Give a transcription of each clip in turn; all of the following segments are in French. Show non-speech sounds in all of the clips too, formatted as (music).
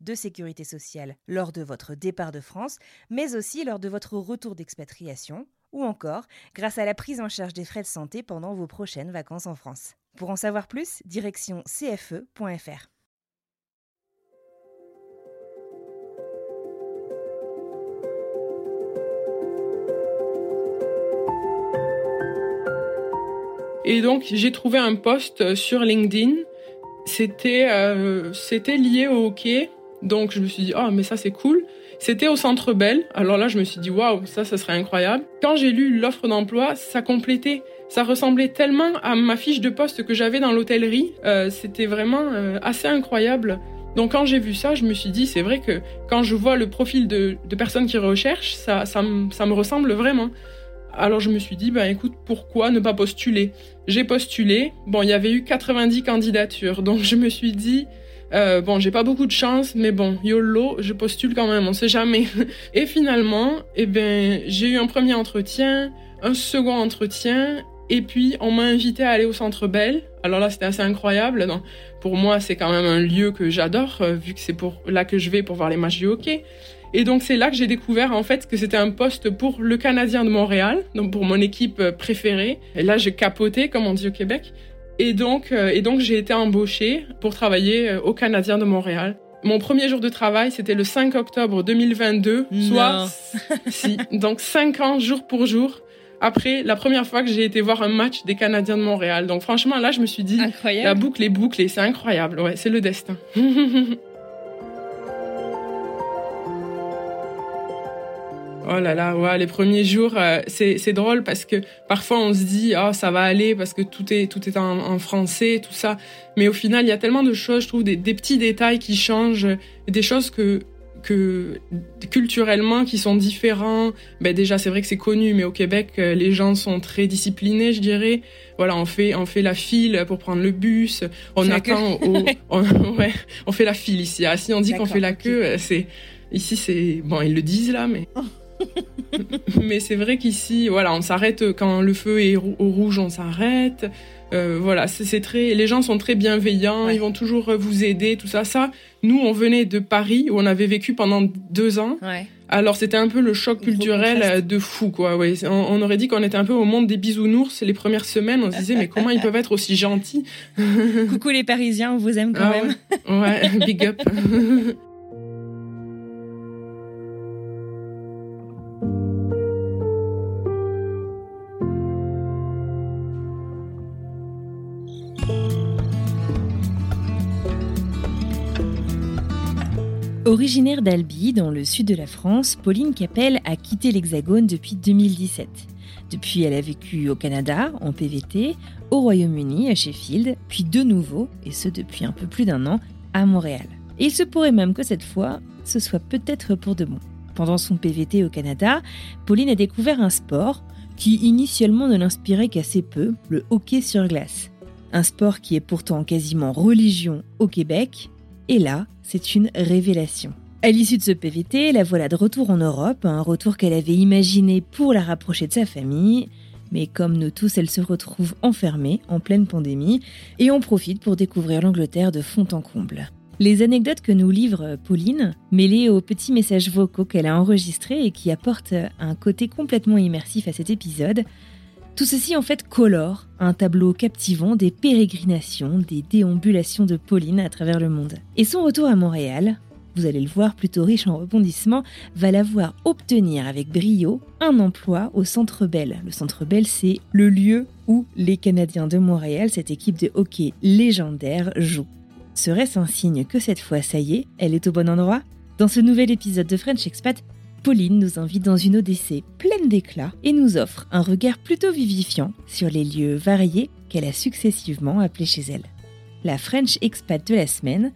de sécurité sociale lors de votre départ de France, mais aussi lors de votre retour d'expatriation, ou encore grâce à la prise en charge des frais de santé pendant vos prochaines vacances en France. Pour en savoir plus, direction cfe.fr. Et donc, j'ai trouvé un post sur LinkedIn. Euh, c'était lié au hockey. Donc, je me suis dit, oh, mais ça, c'est cool. C'était au Centre Bell. Alors là, je me suis dit, waouh, ça, ça serait incroyable. Quand j'ai lu l'offre d'emploi, ça complétait. Ça ressemblait tellement à ma fiche de poste que j'avais dans l'hôtellerie. Euh, C'était vraiment euh, assez incroyable. Donc quand j'ai vu ça, je me suis dit, c'est vrai que quand je vois le profil de, de personnes qui recherchent, ça, ça, me- ça me ressemble vraiment. Alors je me suis dit, ben écoute, pourquoi ne pas postuler? J'ai postulé. Bon, il y avait eu 90 candidatures, donc je me suis dit, euh, bon, j'ai pas beaucoup de chance, mais bon, YOLO, je postule quand même, on sait jamais. (laughs) Et finalement, eh ben, j'ai eu un premier entretien, un second entretien, et puis on m'a invité à aller au Centre Bell. Alors là, c'était assez incroyable. Donc, pour moi, c'est quand même un lieu que j'adore, euh, vu que c'est pour là que je vais pour voir les matchs du hockey. Et donc c'est là que j'ai découvert en fait que c'était un poste pour le Canadien de Montréal, donc pour mon équipe préférée. Et là, j'ai capoté, comme on dit au Québec. Et donc, euh, et donc j'ai été embauchée pour travailler euh, au Canadien de Montréal. Mon premier jour de travail, c'était le 5 octobre 2022, soit (laughs) si, donc 5 ans jour pour jour après la première fois que j'ai été voir un match des Canadiens de Montréal. Donc franchement, là, je me suis dit, la boucle est bouclée, c'est incroyable, ouais, c'est le destin. (laughs) Oh là là, ouais, les premiers jours, euh, c'est c'est drôle parce que parfois on se dit oh ça va aller parce que tout est tout est en, en français, tout ça. Mais au final, il y a tellement de choses, je trouve, des, des petits détails qui changent, des choses que que culturellement qui sont différents. Ben déjà, c'est vrai que c'est connu, mais au Québec, euh, les gens sont très disciplinés, je dirais. Voilà, on fait on fait la file pour prendre le bus, on attend au, (laughs) on, ouais, on fait la file ici. Ah, si on dit qu'on fait la queue, euh, c'est ici c'est bon, ils le disent là, mais (laughs) mais c'est vrai qu'ici, voilà, on s'arrête quand le feu est au rouge, on s'arrête. Euh, voilà, c'est très, les gens sont très bienveillants, Ouais. ils vont toujours euh, vous aider, tout ça. Ça, nous, on venait de Paris où on avait vécu pendant deux ans. Ouais. Alors c'était un peu le choc culturel euh, de fou, quoi. Ouais, on, on aurait dit qu'on était un peu au monde des bisounours les premières semaines. On se disait mais comment ils peuvent être aussi gentils? (laughs) Coucou les Parisiens, on vous aime quand Ah même. ouais, big up. (laughs) Originaire d'Albi, dans le sud de la France, Pauline Capel a quitté l'Hexagone depuis 2017. Depuis, elle a vécu au Canada, en PVT, au Royaume-Uni, à Sheffield, puis de nouveau, et ce depuis un peu plus d'un an, à Montréal. Et il se pourrait même que cette fois, ce soit peut-être pour de bon. Pendant son PVT au Canada, Pauline a découvert un sport qui initialement ne l'inspirait qu'assez peu, le hockey sur glace. Un sport qui est pourtant quasiment religion au Québec, et là, c'est une révélation. À l'issue de ce PVT, la voilà de retour en Europe, un retour qu'elle avait imaginé pour la rapprocher de sa famille. Mais comme nous tous, elle se retrouve enfermée en pleine pandémie et en profite pour découvrir l'Angleterre de fond en comble. Les anecdotes que nous livre Pauline, mêlées aux petits messages vocaux qu'elle a enregistrés et qui apportent un côté complètement immersif à cet épisode, tout ceci en fait colore un tableau captivant des pérégrinations, des déambulations de Pauline à travers le monde. Et son retour à Montréal, vous allez le voir, plutôt riche en rebondissements, va la voir obtenir avec brio un emploi au Centre Bell. Le Centre Bell, c'est le lieu où les Canadiens de Montréal, cette équipe de hockey légendaire, jouent. Serait-ce un signe que cette fois, ça y est, elle est au bon endroit? Dans ce nouvel épisode de French Expat, Pauline nous invite dans une odyssée pleine d'éclat et nous offre un regard plutôt vivifiant sur les lieux variés qu'elle a successivement appelés chez elle. La French Expat de la semaine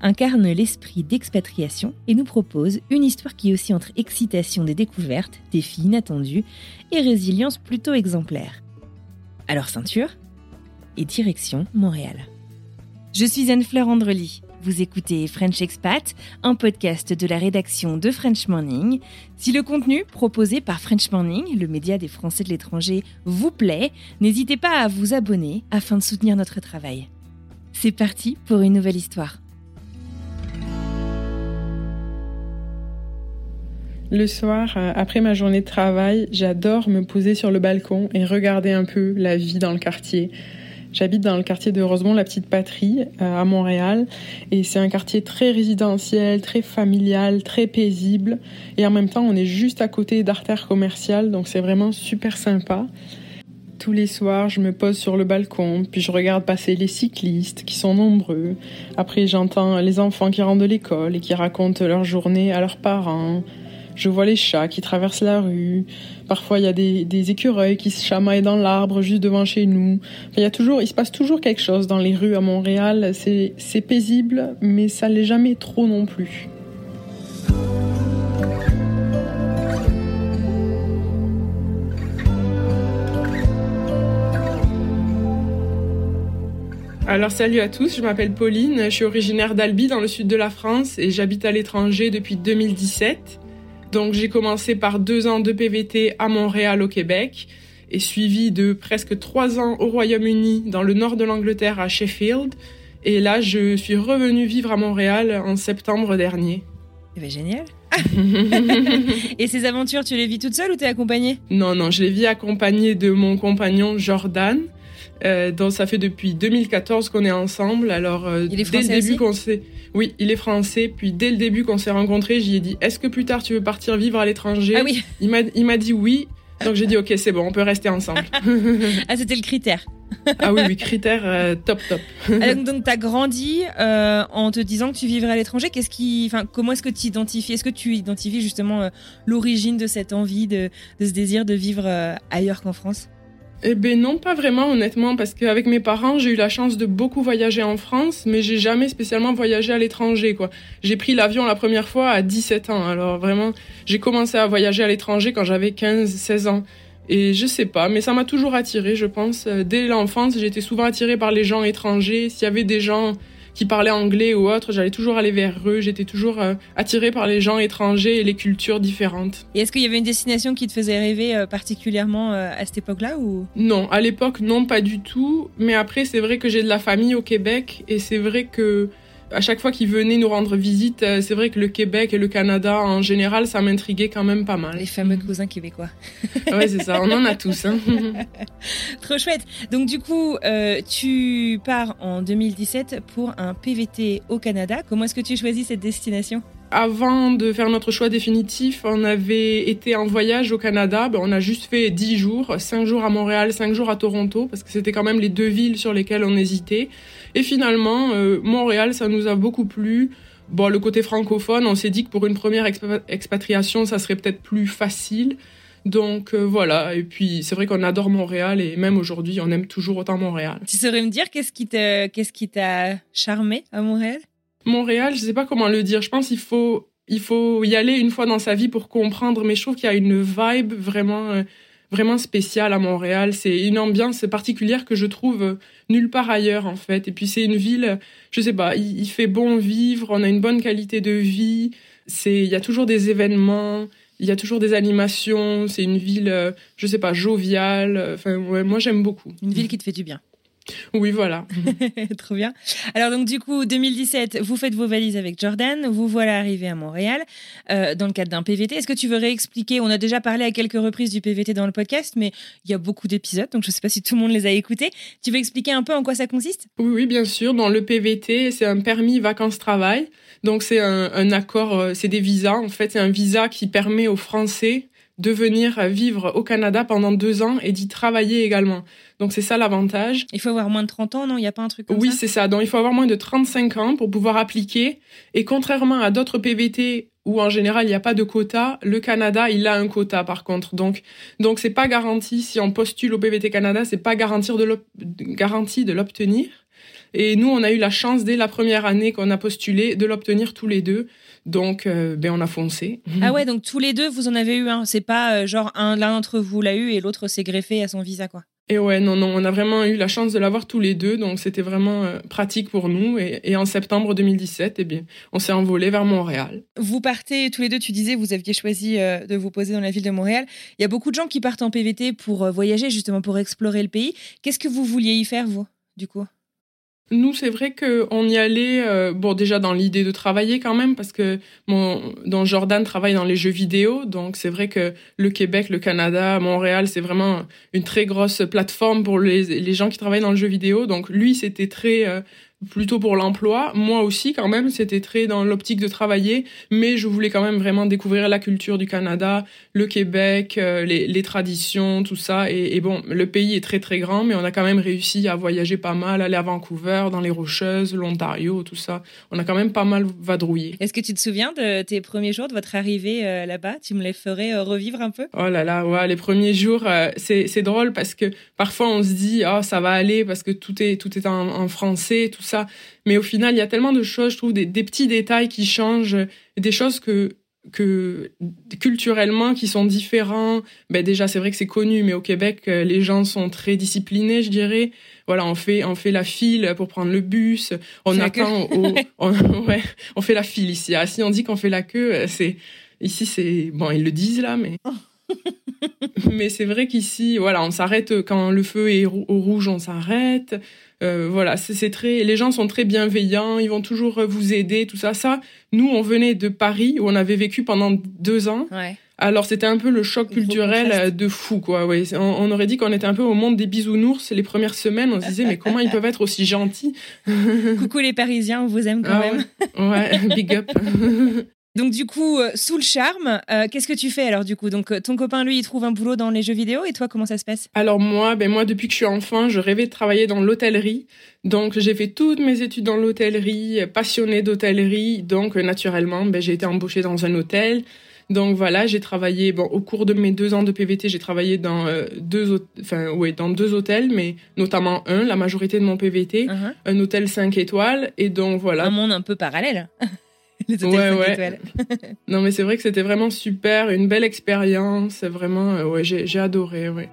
incarne l'esprit d'expatriation et nous propose une histoire qui aussi entre excitation des découvertes, défis inattendus et résilience plutôt exemplaire. Alors ceinture et direction Montréal. Je suis Anne-Fleur Andrely. Vous écoutez French Expat, un podcast de la rédaction de French Morning. Si le contenu proposé par French Morning, le média des Français de l'étranger, vous plaît, n'hésitez pas à vous abonner afin de soutenir notre travail. C'est parti pour une nouvelle histoire. Le soir, euh, après ma journée de travail, j'adore me poser sur le balcon et regarder un peu la vie dans le quartier. J'habite dans le quartier de Rosemont, la petite patrie, euh, à Montréal. Et c'est un quartier très résidentiel, très familial, très paisible. Et en même temps, on est juste à côté d'artères commerciales, donc c'est vraiment super sympa. Tous les soirs, je me pose sur le balcon, puis je regarde passer les cyclistes, qui sont nombreux. Après, j'entends les enfants qui rentrent de l'école et qui racontent leur journée à leurs parents. Je vois les chats qui traversent la rue. Parfois, il y a des, écureuils qui se chamaillent dans l'arbre juste devant chez nous. il y a toujours, il se passe toujours quelque chose dans les rues à Montréal. C'est paisible, mais ça l'est jamais trop non plus. Alors salut à tous, je m'appelle Pauline, je suis originaire d'Albi dans le sud de la France et j'habite à l'étranger depuis 2017. Donc j'ai commencé par deux ans de PVT à Montréal au Québec et suivi de presque trois ans au Royaume-Uni dans le nord de l'Angleterre à Sheffield. Et là, je suis revenue vivre à Montréal en septembre dernier. Eh ben, génial. (laughs) et ces aventures, tu les vis toute seule ou t'es accompagnée? Non, non, je les vis accompagnée de mon compagnon Jordan. Euh, donc ça fait depuis 2014 qu'on est ensemble. Alors euh, il est dès le début qu'on s'est, oui, il est français. Puis dès le début qu'on s'est rencontrés, j'y ai dit est-ce que plus tard tu veux partir vivre à l'étranger Ah oui. Il m'a il m'a dit oui. Donc j'ai dit ok c'est bon on peut rester ensemble. (laughs) ah c'était le critère. ah oui oui critère euh, top top. Ah, donc tu as grandi en te disant que tu vivrais à l'étranger. Qu'est-ce qui, enfin comment est-ce que tu identifies Est-ce que tu identifies justement l'origine de cette envie de, de, ce désir de vivre ailleurs qu'en France? Eh ben non, pas vraiment honnêtement, parce qu'avec mes parents, j'ai eu la chance de beaucoup voyager en France, mais j'ai jamais spécialement voyagé à l'étranger, quoi. J'ai pris l'avion la première fois à 17 ans, alors vraiment, j'ai commencé à voyager à l'étranger quand j'avais 15, 16 ans. Et je sais pas, mais ça m'a toujours attiré, je pense. Dès l'enfance, j'étais souvent attirée par les gens étrangers. S'il y avait des gens qui parlaient anglais ou autre, j'allais toujours aller vers eux. J'étais toujours euh, attirée par les gens étrangers et les cultures différentes. Et est-ce qu'il y avait une destination qui te faisait rêver euh, particulièrement euh, à cette époque-là ou? Non, à l'époque non, pas du tout. Mais après, c'est vrai que j'ai de la famille au Québec et c'est vrai que à chaque fois qu'ils venaient nous rendre visite, euh, c'est vrai que le Québec et le Canada en général, ça m'intriguait quand même pas mal. Les fameux cousins québécois. (laughs) ouais, c'est ça, on en a tous. Hein. (laughs) Trop chouette. Donc du coup, euh, tu pars en 2017 pour un PVT au Canada. Comment est-ce que tu choisis cette destination? Avant de faire notre choix définitif, on avait été en voyage au Canada. Ben, on a juste fait 10 jours, 5 jours à Montréal, 5 jours à Toronto, parce que c'était quand même les deux villes sur lesquelles on hésitait. Et finalement, euh, Montréal, ça nous a beaucoup plu. Bon, le côté francophone, on s'est dit que pour une première expatriation, ça serait peut-être plus facile. Donc euh, voilà, et puis c'est vrai qu'on adore Montréal et même aujourd'hui, on aime toujours autant Montréal. Tu saurais me dire qu'est-ce qui t'a charmé à Montréal? Montréal, je sais pas comment le dire. Je pense qu'il faut il faut y aller une fois dans sa vie pour comprendre, mais je trouve qu'il y a une vibe vraiment euh, vraiment spéciale à Montréal. C'est une ambiance particulière que je trouve euh, nulle part ailleurs en fait. Et puis c'est une ville, je sais pas, il, fait bon vivre, on a une bonne qualité de vie. C'est il y a toujours des événements, il y a toujours des animations. C'est une ville, euh, je sais pas, joviale. Enfin ouais, moi j'aime beaucoup. Une ville qui te fait du bien. Oui, voilà. (laughs) Trop bien. Alors donc du coup, 2017, vous faites vos valises avec Jordan, vous voilà arrivé à Montréal euh, dans le cadre d'un PVT. Est-ce que tu veux réexpliquer On a déjà parlé à quelques reprises du PVT dans le podcast, mais il y a beaucoup d'épisodes, donc je ne sais pas si tout le monde les a écoutés. Tu veux expliquer un peu en quoi ça consiste? Oui, oui, bien sûr. Dans le PVT, c'est un permis vacances-travail. Donc c'est un, un accord, euh, c'est des visas. En fait, c'est un visa qui permet aux Français de venir vivre au Canada pendant deux ans et d'y travailler également. Donc c'est ça l'avantage. Il faut avoir moins de 30 ans, non? Il n'y a pas un truc comme oui, ça? Oui, c'est ça. Donc il faut avoir moins de 35 ans pour pouvoir appliquer. Et contrairement à d'autres PVT où en général il n'y a pas de quota, le Canada il a un quota par contre. Donc donc c'est pas garanti si on postule au PVT Canada, c'est pas de garanti de l'obtenir. Et nous, on a eu la chance dès la première année qu'on a postulé de l'obtenir tous les deux. Donc, euh, ben, on a foncé. Ah ouais, donc tous les deux, vous en avez eu un. C'est pas euh, genre un l'un d'entre vous l'a eu et l'autre s'est greffé à son visa, quoi. Et ouais, non, non, on a vraiment eu la chance de l'avoir tous les deux, donc c'était vraiment euh, pratique pour nous. Et, en septembre 2017, eh bien, on s'est envolé vers Montréal. Vous partez tous les deux, tu disais, vous aviez choisi de vous poser dans la ville de Montréal. Il y a beaucoup de gens qui partent en PVT pour voyager, justement pour explorer le pays. Qu'est-ce que vous vouliez y faire, vous, du coup? Nous, c'est vrai qu'on y allait, euh, bon, déjà dans l'idée de travailler quand même, parce que mon, Jordan travaille dans les jeux vidéo, donc c'est vrai que le Québec, le Canada, Montréal, c'est vraiment une très grosse plateforme pour les, les gens qui travaillent dans le jeu vidéo. Donc lui, c'était très euh, plutôt pour l'emploi. Moi aussi, quand même, c'était très dans l'optique de travailler, mais je voulais quand même vraiment découvrir la culture du Canada, le Québec, euh, les, les, traditions, tout ça. Et, et, bon, le pays est très très grand, mais on a quand même réussi à voyager pas mal, aller à Vancouver, dans les Rocheuses, l'Ontario, tout ça. On a quand même pas mal vadrouillé. Est-ce que tu te souviens de tes premiers jours, de votre arrivée euh, là-bas? Tu me les ferais euh, revivre un peu? Oh là là, ouais, les premiers jours, c'est drôle parce que parfois on se dit, oh ça va aller parce que tout est tout est en, en français, tout ça mais au final, il y a tellement de choses, je trouve, des, petits détails qui changent, des choses que que culturellement qui sont différents. Ben déjà c'est vrai que c'est connu, mais au Québec euh, les gens sont très disciplinés, je dirais. Voilà, on fait on fait la file pour prendre le bus, on attend, au, (laughs) on, ouais, on fait la file ici. Ah, si on dit qu'on fait la queue, euh, c'est ici c'est bon ils le disent là, mais (laughs) mais c'est vrai qu'ici voilà on s'arrête quand le feu est au rouge, on s'arrête. Euh, voilà, c'est très, les gens sont très bienveillants, ils vont toujours euh, vous aider, tout ça. Ça, nous, on venait de Paris où on avait vécu pendant deux ans. Alors c'était un peu le choc culturel euh, de fou, quoi. Ouais, on, aurait dit qu'on était un peu au monde des bisounours les premières semaines. On se disait mais comment ils peuvent être aussi gentils? (laughs) Coucou les Parisiens, on vous aime quand ah même. ouais, (laughs) big up. (laughs) Donc du coup, euh, sous le charme, euh, qu'est-ce que tu fais alors du coup? Donc euh, ton copain lui, il trouve un boulot dans les jeux vidéo et toi, comment ça se passe? Alors moi, ben moi depuis que je suis enfant, je rêvais de travailler dans l'hôtellerie. Donc j'ai fait toutes mes études dans l'hôtellerie, passionnée d'hôtellerie. Donc naturellement, ben, j'ai été embauchée dans un hôtel. Donc voilà, j'ai travaillé bon au cours de mes deux ans de PVT, j'ai travaillé dans deux enfin ouais, dans deux hôtels, mais notamment un, la majorité de mon PVT, uh-huh. un hôtel 5 étoiles et donc voilà. Un monde un peu parallèle. (laughs) (laughs) ouais, ouais. (laughs) non, mais c'est vrai que c'était vraiment super, une belle expérience. Vraiment, euh, ouais, j'ai adoré, ouais.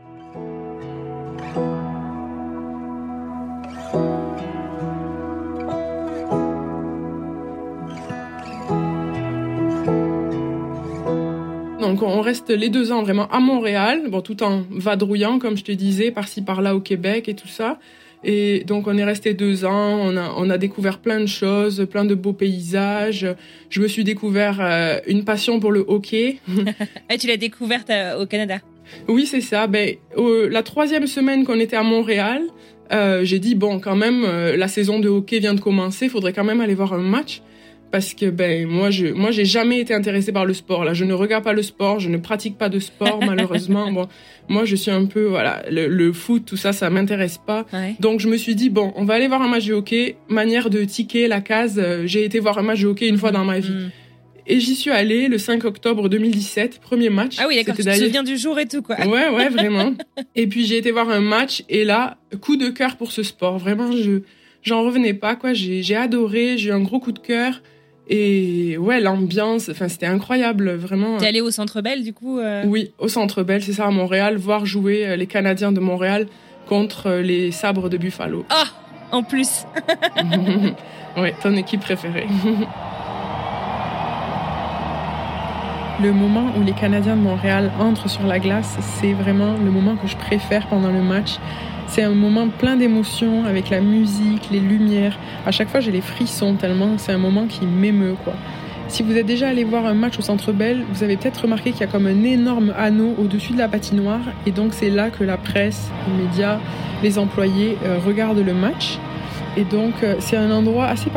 Donc on reste les deux ans vraiment à Montréal, bon tout en vadrouillant comme je te disais par-ci par-là au Québec et tout ça. Et donc on est resté deux ans, on a, on a découvert plein de choses, plein de beaux paysages. Je me suis découvert euh, une passion pour le hockey. Et (laughs) tu l'as découverte euh, au Canada? Oui, c'est ça. Ben, la troisième semaine qu'on était à Montréal, euh, j'ai dit, bon, quand même, la saison de hockey vient de commencer, il faudrait quand même aller voir un match parce que ben moi je moi j'ai jamais été intéressée par le sport là je ne regarde pas le sport je ne pratique pas de sport (laughs) malheureusement bon moi je suis un peu voilà le, foot tout ça ça m'intéresse pas donc je me suis dit bon on va aller voir un match de hockey manière de ticker la case euh, j'ai été voir un match de hockey une fois dans ma vie mm. Et j'y suis allée le 5 octobre 2017, premier match. Ah oui, d'accord, tu te souviens du jour et tout, quoi. Ouais, ouais, (laughs) vraiment. et puis j'ai été voir un match, et là, coup de cœur pour ce sport. Vraiment, je j'en revenais pas, quoi. J'ai adoré, j'ai eu un gros coup de cœur. Et ouais, l'ambiance, enfin, c'était incroyable, vraiment. T'es allé au Centre Bell, du coup euh Oui, au Centre Bell, c'est ça, à Montréal, voir jouer euh, les Canadiens de Montréal contre euh, les Sabres de Buffalo. Ah, en plus. (laughs) ouais, ton équipe préférée. (laughs) le moment où les Canadiens de Montréal entrent sur la glace, c'est vraiment le moment que je préfère pendant le match. C'est un moment plein d'émotions avec la musique, les lumières. À chaque fois, j'ai les frissons tellement c'est un moment qui m'émeut quoi. Si vous êtes déjà allé voir un match au Centre Bell, vous avez peut-être remarqué qu'il y a comme un énorme anneau au-dessus de la patinoire et donc c'est là que la presse, les médias, les employés euh, regardent le match. Et donc euh, c'est un endroit assez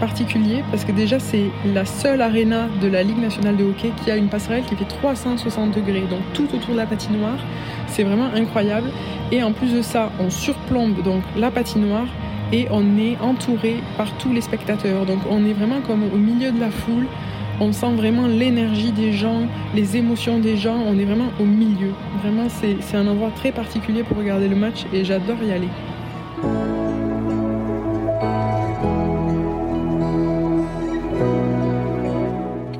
particulier parce que déjà c'est la seule arena de la Ligue nationale de hockey qui a une passerelle qui fait 360 degrés, donc tout autour de la patinoire. C'est vraiment incroyable. Et en plus de ça, on surplombe donc la patinoire et on est entouré par tous les spectateurs. Donc on est vraiment comme au milieu de la foule. On sent vraiment l'énergie des gens, les émotions des gens. On est vraiment au milieu. Vraiment, c'est un endroit très particulier pour regarder le match et j'adore y aller.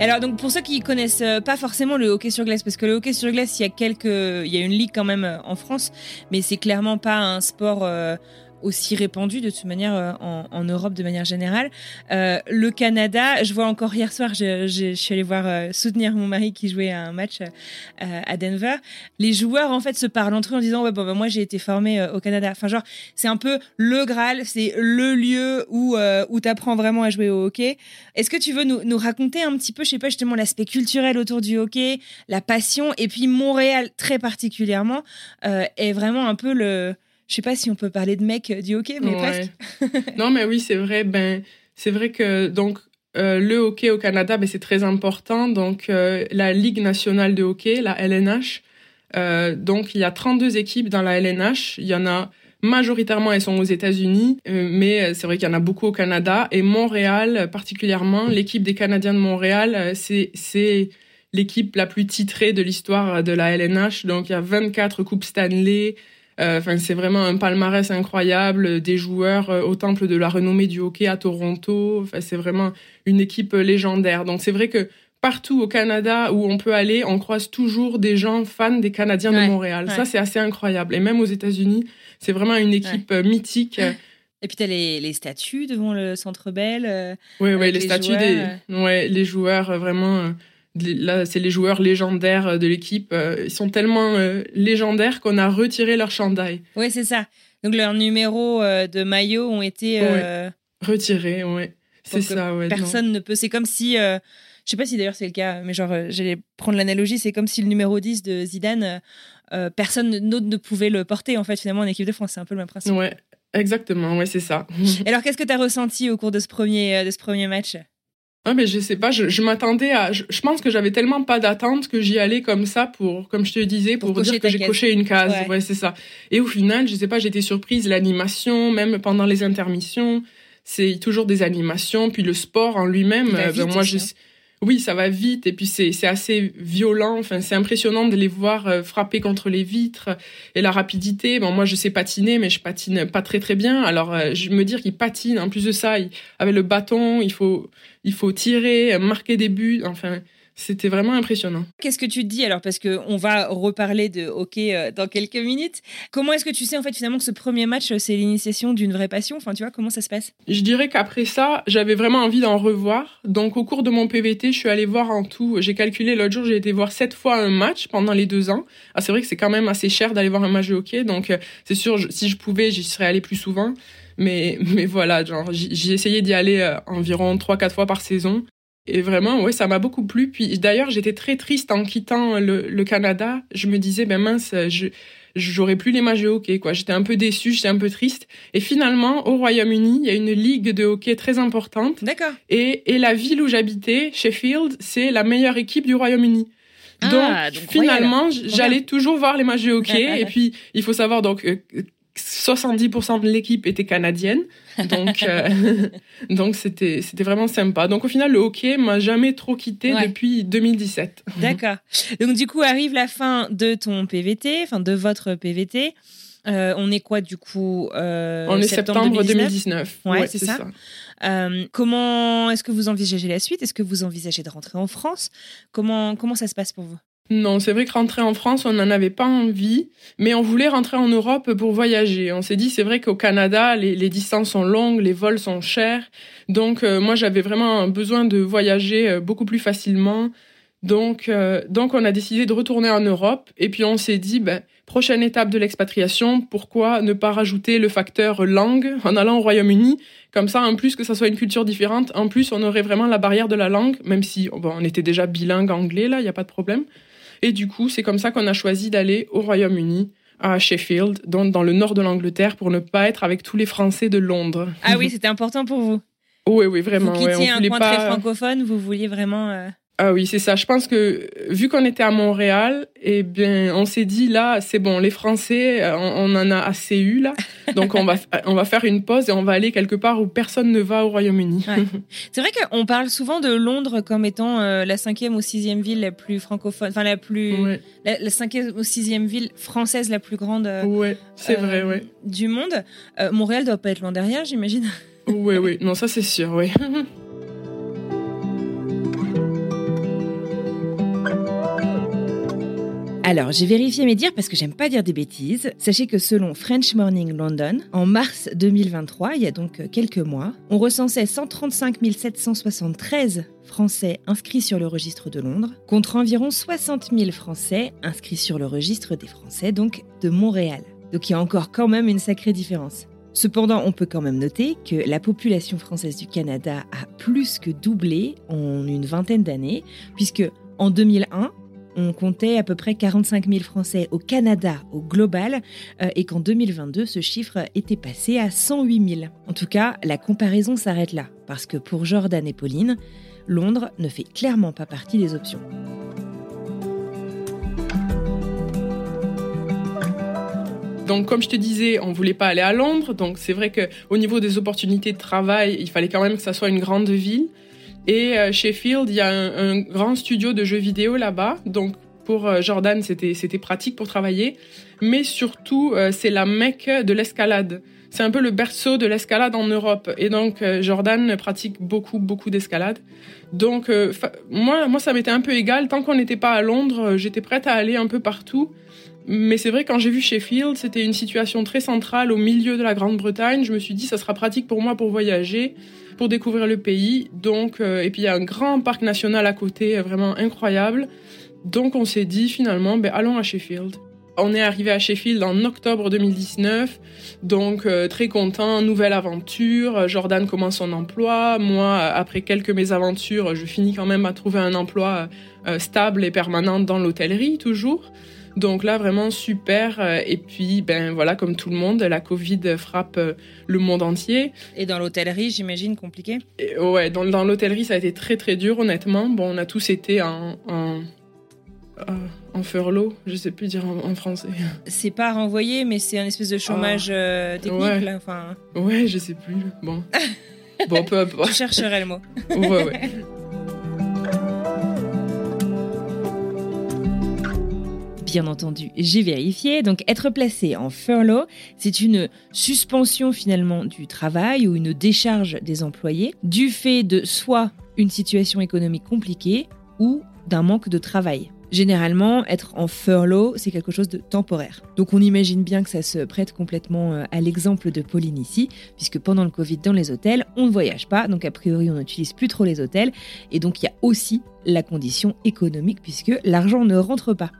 Alors donc pour ceux qui connaissent euh, pas forcément le hockey sur glace, parce que le hockey sur glace, il y a quelques, il y a une ligue quand même euh, en France, mais c'est clairement pas un sport euh, aussi répandu de toute manière euh, en, Europe de manière générale. Euh, le Canada, je vois encore hier soir, je, suis allée voir euh, soutenir mon mari qui jouait à un match à Denver. Les joueurs en fait se parlent entre eux en disant ouais bon bah, moi j'ai été formé au Canada. Enfin genre c'est un peu le Graal, c'est le lieu où où t'apprends vraiment à jouer au hockey. Est-ce que tu veux nous, nous raconter un petit peu, je sais pas justement l'aspect culturel autour du hockey, la passion et puis Montréal très particulièrement est vraiment un peu le je sais pas si on peut parler de mec du hockey, mais presque. (laughs) non, mais oui, c'est vrai. Ben, c'est vrai que donc euh, le hockey au Canada, ben, c'est très important. Donc euh, la Ligue nationale de hockey, la LNH. Euh, donc il y a 32 équipes dans la LNH. Il y en a majoritairement, elles sont aux États-Unis, mais c'est vrai qu'il y en a beaucoup au Canada. Et Montréal, particulièrement, l'équipe des Canadiens de Montréal, c'est c'est l'équipe la plus titrée de l'histoire de la LNH. Donc il y a 24 coupes Stanley. Euh, enfin, c'est vraiment un palmarès incroyable, des joueurs euh, au temple de la renommée du hockey à Toronto. Enfin, c'est vraiment une équipe légendaire. Donc c'est vrai que partout au Canada où on peut aller, on croise toujours des gens fans des Canadiens de Montréal. Ça, c'est assez incroyable. Et même aux États-Unis, c'est vraiment une équipe euh, mythique. (laughs) Et puis tu as les, les, statues devant le Centre Bell. oui, oui, les, statues des, ouais, les joueurs vraiment là, c'est les joueurs légendaires de l'équipe. Euh, ils sont tellement euh, légendaires qu'on a retiré leur chandail. Oui, c'est ça. Donc leurs numéros euh, de maillot ont été retirés. Oui, c'est ça. Ouais, personne ne peut. C'est comme si. je sais pas si d'ailleurs c'est le cas, mais genre, j'allais prendre l'analogie, c'est comme si le numéro 10 de Zidane, personne d'autre ne pouvait le porter, en fait, finalement, en équipe de France. C'est un peu le même principe. Ouais, exactement, ouais, c'est ça. Alors, qu'est-ce que tu as ressenti au cours de ce premier, de ce premier match? Ah mais je sais pas, je, m'attendais à, je, pense que j'avais tellement pas d'attente que j'y allais comme ça pour, comme je te disais, pour, dire que j'ai coché une case. Ouais, c'est ça. Et au final, je sais pas, j'étais surprise, l'animation, même pendant les intermissions, c'est toujours des animations, puis le sport en lui-même. Euh, ben, moi, je. Oui, ça va vite et puis c'est assez violent. Enfin, c'est impressionnant de les voir euh, frapper contre les vitres et la rapidité. Moi, je sais patiner, mais je patine pas très très bien. Alors, euh, je me dire qu'ils patinent. En plus de ça, avec le bâton, il faut il faut tirer, marquer des buts. Enfin, c'était vraiment impressionnant. Qu'est-ce que tu te dis alors? Parce qu'on va reparler de hockey euh, dans quelques minutes. Comment est-ce que tu sais en fait finalement que ce premier match, euh, c'est l'initiation d'une vraie passion? Enfin, tu vois, comment ça se passe? Je dirais qu'après ça, j'avais vraiment envie d'en revoir. Donc, au cours de mon PVT, je suis allée voir en tout. J'ai calculé l'autre jour, j'ai été voir sept fois un match pendant les deux ans. Ah, c'est vrai que c'est quand même assez cher d'aller voir un match de hockey. Donc, euh, c'est sûr, si je pouvais, j'y serais allée plus souvent. Mais, (laughs) mais voilà, genre, j'ai essayé d'y aller environ 3-4 fois par saison. Et vraiment, ouais, ça m'a beaucoup plu. Puis d'ailleurs, j'étais très triste en quittant le, le, Canada. Je me disais, ben mince, je j'aurais plus les matchs de hockey, quoi. J'étais un peu déçue, j'étais un peu triste. Et finalement, au Royaume-Uni, il y a une ligue de hockey très importante. D'accord. Et, et la ville où j'habitais, Sheffield, c'est la meilleure équipe du Royaume-Uni. Ah, donc, finalement, j'allais toujours voir les matchs de hockey. et puis, il faut savoir donc euh, 70% de l'équipe était canadienne, donc euh, (laughs) donc c'était c'était vraiment sympa. Donc au final le hockey m'a jamais trop quitté depuis 2017. (laughs) D'accord. Donc du coup arrive la fin de ton PVT, enfin de votre PVT. Euh, on est quoi du coup euh, On est septembre, 2019. Ouais, c'est ça. Euh, comment est-ce que vous envisagez la suite? Est-ce que vous envisagez de rentrer en France? Comment comment ça se passe pour vous? Non, c'est vrai que rentrer en France, on n'en avait pas envie, mais on voulait rentrer en Europe pour voyager. On s'est dit, c'est vrai qu'au Canada, les, distances sont longues, les vols sont chers. Donc, euh, moi, j'avais vraiment besoin de voyager euh, beaucoup plus facilement. Donc, euh, donc on a décidé de retourner en Europe et puis on s'est dit, ben, prochaine étape de l'expatriation, pourquoi ne pas rajouter le facteur langue en allant au Royaume-Uni? Comme ça, en plus que ça soit une culture différente, en plus on aurait vraiment la barrière de la langue, même si bon, on était déjà bilingue anglais là, il n'y a pas de problème. Et du coup, c'est comme ça qu'on a choisi d'aller au Royaume-Uni à Sheffield, dans, dans le nord de l'Angleterre, pour ne pas être avec tous les Français de Londres. Ah oui, c'était important pour vous. Oui, oui, vraiment. Vous quittiez un coin pas... très francophone, vous vouliez vraiment. euh, Ah oui, c'est ça. Je pense que vu qu'on était à Montréal, eh bien, on s'est dit là, c'est bon, les Français, euh, on, on en a assez eu là. (laughs) Donc on va on va faire une pause et on va aller quelque part où personne ne va au Royaume-Uni. Ouais. C'est vrai qu'on parle souvent de Londres comme étant euh, la cinquième ou sixième ville la plus francophone, enfin la plus, ouais, la, la cinquième ou sixième ville française la plus grande euh, ouais, c'est euh, vrai, ouais. du monde. Montréal doit pas être loin derrière, j'imagine. Oui, oui. Non, ça c'est sûr, oui. (laughs) Alors, j'ai vérifié mes dires parce que j'aime pas dire des bêtises. Sachez que selon French Morning London, en mars 2023, il y a donc euh, quelques mois, on recensait 135 773 Français inscrits sur le registre de Londres, contre environ 60 000 Français inscrits sur le registre des Français, donc de Montréal. Donc il y a encore quand même une sacrée différence. Cependant, on peut quand même noter que la population française du Canada a plus que doublé en une vingtaine d'années, puisque en 2001, on comptait à peu près 45 000 Français au Canada au global euh, et qu'en 2022, ce chiffre était passé à 108 000. En tout cas, la comparaison s'arrête là, parce que pour Jordan et Pauline, Londres ne fait clairement pas partie des options. Donc, comme je te disais, on voulait pas aller à Londres. Donc, c'est vrai que au niveau des opportunités de travail, il fallait quand même que ça soit une grande ville. Et euh, Sheffield, il y a un, grand studio de jeux vidéo là-bas. Donc, pour euh, Jordan, c'était pratique pour travailler. Mais surtout, euh, c'est la mecque de l'escalade. C'est un peu le berceau de l'escalade en Europe. Et donc, euh, Jordan pratique beaucoup, beaucoup d'escalade. Donc, euh, moi, moi, ça m'était un peu égal. Tant qu'on n'était pas à Londres, euh, j'étais prête à aller un peu partout. Mais c'est vrai, quand j'ai vu Sheffield, c'était une situation très centrale au milieu de la Grande-Bretagne. Je me suis dit, ça sera pratique pour moi pour voyager, pour découvrir le pays. Donc, euh, et puis il y a un grand parc national à côté, euh, vraiment incroyable. Donc, on s'est dit finalement, ben, allons à Sheffield. On est arrivé à Sheffield en octobre 2019, donc euh, très content, nouvelle aventure. Jordan commence son emploi. Moi, après quelques mésaventures, je finis quand même à trouver un emploi stable et permanent dans l'hôtellerie toujours. Donc là, vraiment super. Euh, Et puis, ben voilà, comme tout le monde, la Covid frappe euh, le monde entier. Et dans l'hôtellerie, j'imagine compliqué. Et, ouais, dans, dans l'hôtellerie, ça a été très très dur, honnêtement. Bon, on a tous été en, en, euh, en furlough, je sais plus dire en, en français. C'est pas renvoyé, mais c'est un espèce de chômage euh, technique. Ouais. Là. Enfin, Ouais, je sais plus. Bon, (laughs) bon, peu je importe. chercherai le mot. Ouais, ouais. Bien entendu, j'ai vérifié. Donc, être placé en furlough, c'est une suspension finalement du travail ou une décharge des employés du fait de soit une situation économique compliquée ou d'un manque de travail. Généralement, être en furlough, c'est quelque chose de temporaire. Donc on imagine bien que ça se prête complètement euh, à l'exemple de Pauline ici, puisque pendant le Covid dans les hôtels, on ne voyage pas, donc a priori on n'utilise plus trop les hôtels, et donc il y a aussi la condition économique, puisque l'argent ne rentre pas.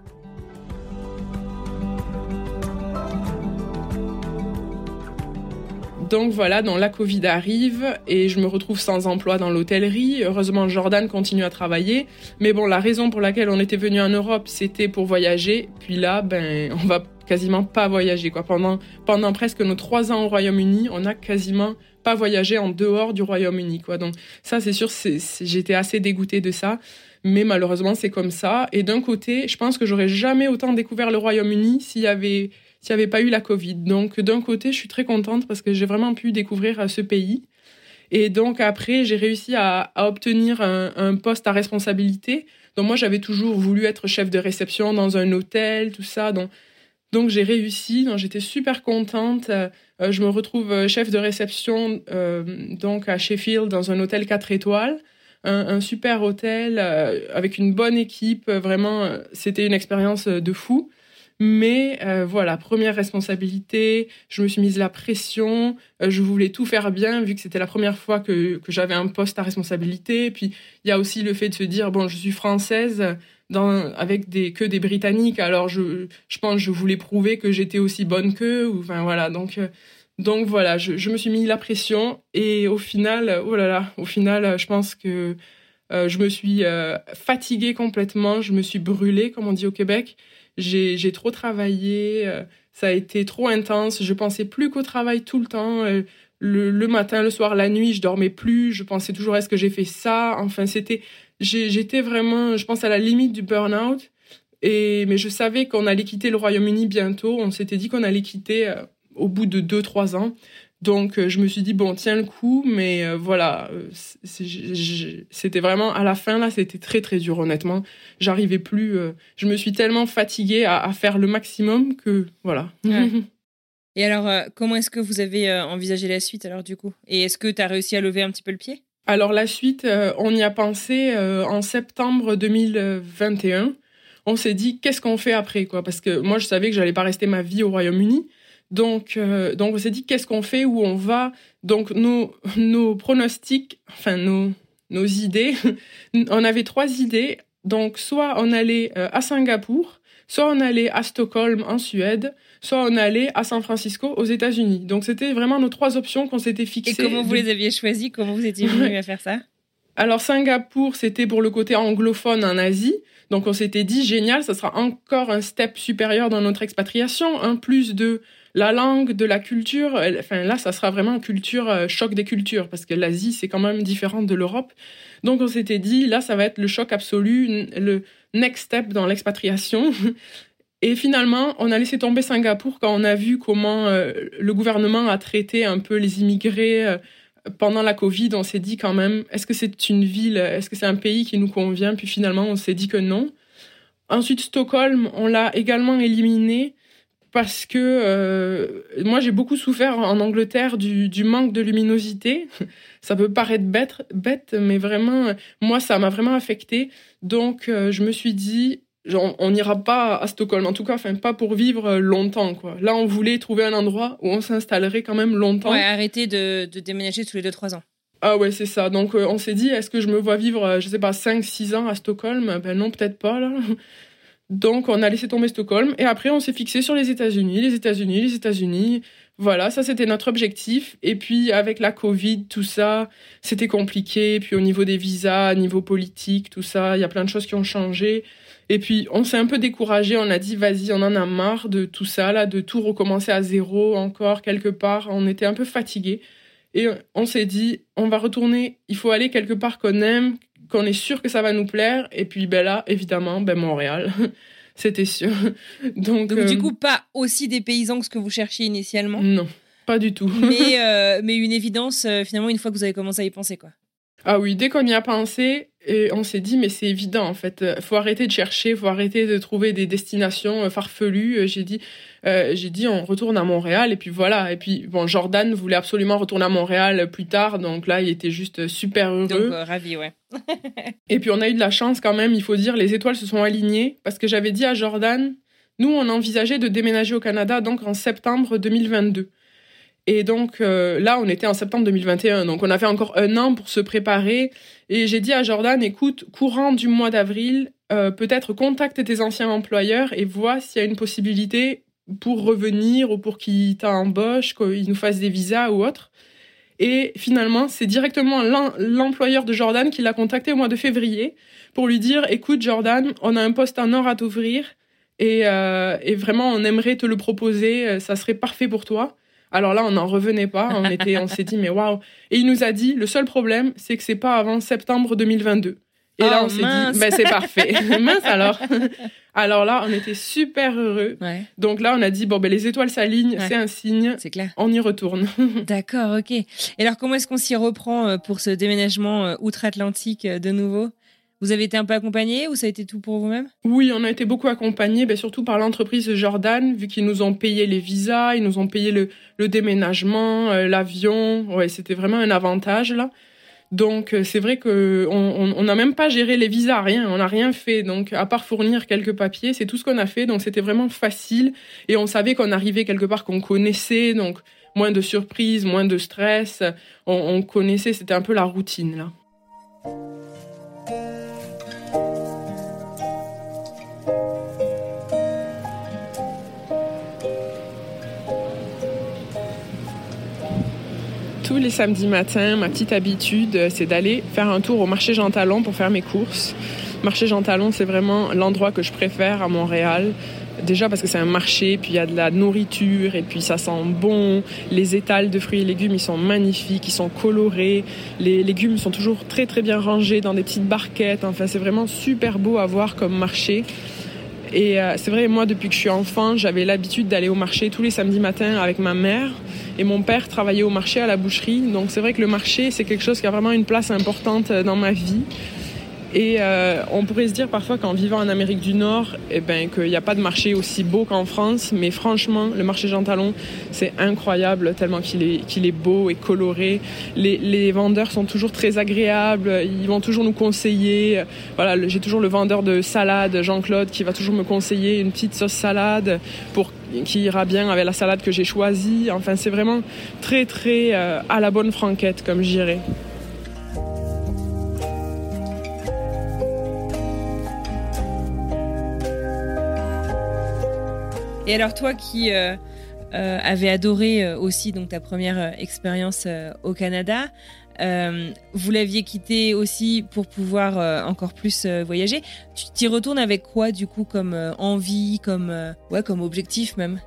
Donc voilà, donc la Covid arrive et je me retrouve sans emploi dans l'hôtellerie. Heureusement, Jordan continue à travailler. Mais bon, la raison pour laquelle on était venu en Europe, c'était pour voyager. Puis là, ben, on va quasiment pas voyager, quoi. Pendant, presque nos trois ans au Royaume-Uni, on a quasiment pas voyagé en dehors du Royaume-Uni. Donc ça, c'est sûr, j'étais assez dégoûtée de ça. Mais malheureusement, c'est comme ça. Et d'un côté, je pense que j'aurais jamais autant découvert le Royaume-Uni s'il y avait s'il n'y avait pas eu la Covid. Donc, d'un côté, je suis très contente parce que j'ai vraiment pu découvrir euh, ce pays. Et donc, après, j'ai réussi à, obtenir un, poste à responsabilité. Donc, moi, j'avais toujours voulu être chef de réception dans un hôtel, tout ça. Donc, j'ai réussi. Donc, j'étais super contente. Euh, je me retrouve euh, chef de réception donc à Sheffield dans un hôtel 4 étoiles. Un, super hôtel avec une bonne équipe. Vraiment, c'était une expérience de fou. Mais euh, voilà, première responsabilité, je me suis mise la pression, euh, je voulais tout faire bien vu que c'était la première fois que, que j'avais un poste à responsabilité. Puis il y a aussi le fait de se dire, bon, je suis française avec des, que des Britanniques, alors je, je pense que je voulais prouver que j'étais aussi bonne qu'eux. Enfin voilà, donc... Euh, donc voilà, je, je, me suis mis la pression et au final, oh là là, au final, je pense que je me suis fatiguée complètement, je me suis brûlée, comme on dit au Québec. J'ai trop travaillé, euh, ça a été trop intense. Je pensais plus qu'au travail tout le temps. Le, le, matin, le soir, la nuit, je dormais plus. Je pensais toujours est-ce que j'ai fait ça? Enfin, c'était, j'étais vraiment, je pense à la limite du burn-out. Et mais je savais qu'on allait quitter le Royaume-Uni bientôt. On s'était dit qu'on allait quitter au bout de deux trois ans. Donc euh, je me suis dit bon tiens le coup, mais euh, voilà, euh, c'était vraiment à la fin là, c'était très très dur honnêtement. J'arrivais plus, je me suis tellement fatiguée à, faire le maximum que voilà. (laughs) Et alors comment est-ce que vous avez envisagé la suite alors du coup? Et est-ce que tu as réussi à lever un petit peu le pied? Alors la suite, on y a pensé en septembre 2021. On s'est dit qu'est-ce qu'on fait après quoi? Parce que moi je savais que j'allais pas rester ma vie au Royaume-Uni. Donc, euh, donc on s'est dit qu'est-ce qu'on fait, où on va? Donc nos, nos pronostics, enfin nos, nos idées, (laughs) on avait trois idées. Donc soit on allait euh, à Singapour, soit on allait à Stockholm en Suède, soit on allait à San Francisco aux États-Unis. Donc c'était vraiment nos trois options qu'on s'était fixées. Et comment vous les aviez choisies? Comment vous étiez venu à faire ça? Alors Singapour, c'était pour le côté anglophone en Asie. Donc on s'était dit génial, ça sera encore un step supérieur dans notre expatriation, un plus de la langue, de la culture, enfin là, ça sera vraiment culture euh, choc des cultures parce que l'Asie c'est quand même différent de l'Europe. Donc on s'était dit là, ça va être le choc absolu, le next step dans l'expatriation. (laughs) Et finalement, on a laissé tomber Singapour quand on a vu comment euh, le gouvernement a traité un peu les immigrés euh, pendant la Covid. On s'est dit quand même, est-ce que c'est une ville, est-ce que c'est un pays qui nous convient? Puis finalement, on s'est dit que non. Ensuite, Stockholm, on l'a également éliminé parce que euh, moi j'ai beaucoup souffert en Angleterre du, du, manque de luminosité. (laughs) Ça peut paraître bête, bête mais vraiment, moi ça m'a vraiment affecté. Donc euh, je me suis dit, on n'ira pas à Stockholm, en tout cas, enfin pas pour vivre longtemps. Quoi. Là, on voulait trouver un endroit où on s'installerait quand même longtemps. Ouais, arrêter de, de déménager tous les 2-3 ans. Ah ouais, c'est ça. Donc euh, on s'est dit, est-ce que je me vois vivre, je sais pas, 5-6 ans à Stockholm? Ben non, peut-être pas là. (laughs) Donc, on a laissé tomber Stockholm et après, on s'est fixé sur les États-Unis, les États-Unis, les États-Unis. Voilà, ça c'était notre objectif. Et puis, avec la Covid, tout ça, c'était compliqué. Puis, au niveau des visas, niveau politique, tout ça, il y a plein de choses qui ont changé. Et puis, on s'est un peu découragé. On a dit, vas-y, on en a marre de tout ça, là, de tout recommencer à zéro encore quelque part. On était un peu fatigué. Et on s'est dit, on va retourner, il faut aller quelque part qu'on aime, qu'on est sûr que ça va nous plaire. Et puis ben là, évidemment, ben Montréal. (laughs) C'était sûr. (laughs) Donc, du euh, coup, pas aussi des paysans que ce que vous cherchiez initialement Non, pas du tout. mais, (laughs) euh, mais une évidence, euh, finalement, une fois que vous avez commencé à y penser, quoi. Ah oui, dès qu'on y a pensé, et on s'est dit, mais c'est évident, en fait. Faut arrêter de chercher, faut arrêter de trouver des destinations farfelues. J'ai dit, euh, j'ai dit on retourne à Montréal et puis voilà et puis bon Jordan voulait absolument retourner à Montréal plus tard donc là il était juste super heureux donc euh, ravi ouais (laughs) et puis on a eu de la chance quand même il faut dire les étoiles se sont alignées parce que j'avais dit à Jordan nous on envisageait de déménager au Canada donc en septembre 2022 et donc euh, là, on était en septembre 2021, donc on avait encore un an pour se préparer. Et j'ai dit à Jordan, écoute, courant du mois d'avril, peut-être contacte tes anciens employeurs et vois s'il y a une possibilité pour revenir ou pour qu'ils t'embauchent, qu'ils nous fassent des visas ou autre. Et finalement, c'est directement l'employeur de Jordan qui l'a contacté au mois de février pour lui dire écoute Jordan, on a un poste en or à t'ouvrir et, euh, vraiment on aimerait te le proposer, euh, ça serait parfait pour toi. Alors là, on n'en revenait pas, on était, on s'est dit mais waouh. Et il nous a dit le seul problème, c'est que c'est pas avant septembre 2022. Et là, oh, on s'est dit, ben, c'est parfait. (laughs) mince alors. alors là, on était super heureux. Donc là, on a dit, bon, ben, les étoiles s'alignent, c'est un signe. C'est clair. On y retourne. (laughs) D'accord, ok. Et alors, comment est-ce qu'on s'y reprend euh, pour ce déménagement euh, outre-Atlantique euh, de nouveau? Vous avez été un peu accompagné ou ça a été tout pour vous-même? Oui, on a été beaucoup accompagné, ben, surtout par l'entreprise Jordan, vu qu'ils nous ont payé les visas, ils nous ont payé le, déménagement, l'avion. Ouais, c'était vraiment un avantage là. Donc c'est vrai que on n'a même pas géré les visas, rien, on n'a rien fait. Donc à part fournir quelques papiers, c'est tout ce qu'on a fait. Donc c'était vraiment facile et on savait qu'on arrivait quelque part qu'on connaissait. Donc moins de surprises, moins de stress. On, on connaissait, c'était un peu la routine là. Tous les samedis matins, ma petite habitude, euh, c'est d'aller faire un tour au marché Jean Talon pour faire mes courses. Marché Jean Talon, c'est vraiment l'endroit que je préfère à Montréal. Déjà parce que c'est un marché, puis il y a de la nourriture, et puis ça sent bon. Les étals de fruits et légumes, ils sont magnifiques, ils sont colorés. Les légumes sont toujours très très bien rangés dans des petites barquettes. Enfin, c'est vraiment super beau à voir comme marché. Et euh, c'est vrai, moi, depuis que je suis enfant, j'avais l'habitude d'aller au marché tous les samedis matins avec ma mère. Et mon père travaillait au marché à la boucherie. Donc c'est vrai que le marché, c'est quelque chose qui a vraiment une place importante euh, dans ma vie. Et euh, on pourrait se dire parfois qu'en vivant en Amérique du Nord, eh ben, qu'il n'y a pas de marché aussi beau qu'en France. Mais franchement, le marché Jean Talon, c'est incroyable tellement qu'il est, qu'il est beau et coloré. Les, vendeurs sont toujours très agréables. Ils vont toujours nous conseiller. Voilà, j'ai toujours le vendeur de salade, Jean-Claude, qui va toujours me conseiller une petite sauce salade pour qui ira bien avec la salade que j'ai choisie. Enfin, c'est vraiment très, très euh, à la bonne franquette, comme je dirais. Et alors toi qui euh, euh, avais adoré euh, aussi donc ta première expérience au Canada, vous l'aviez quitté aussi pour pouvoir encore plus voyager. Tu t'y retournes avec quoi du coup comme envie, comme ouais, comme objectif même?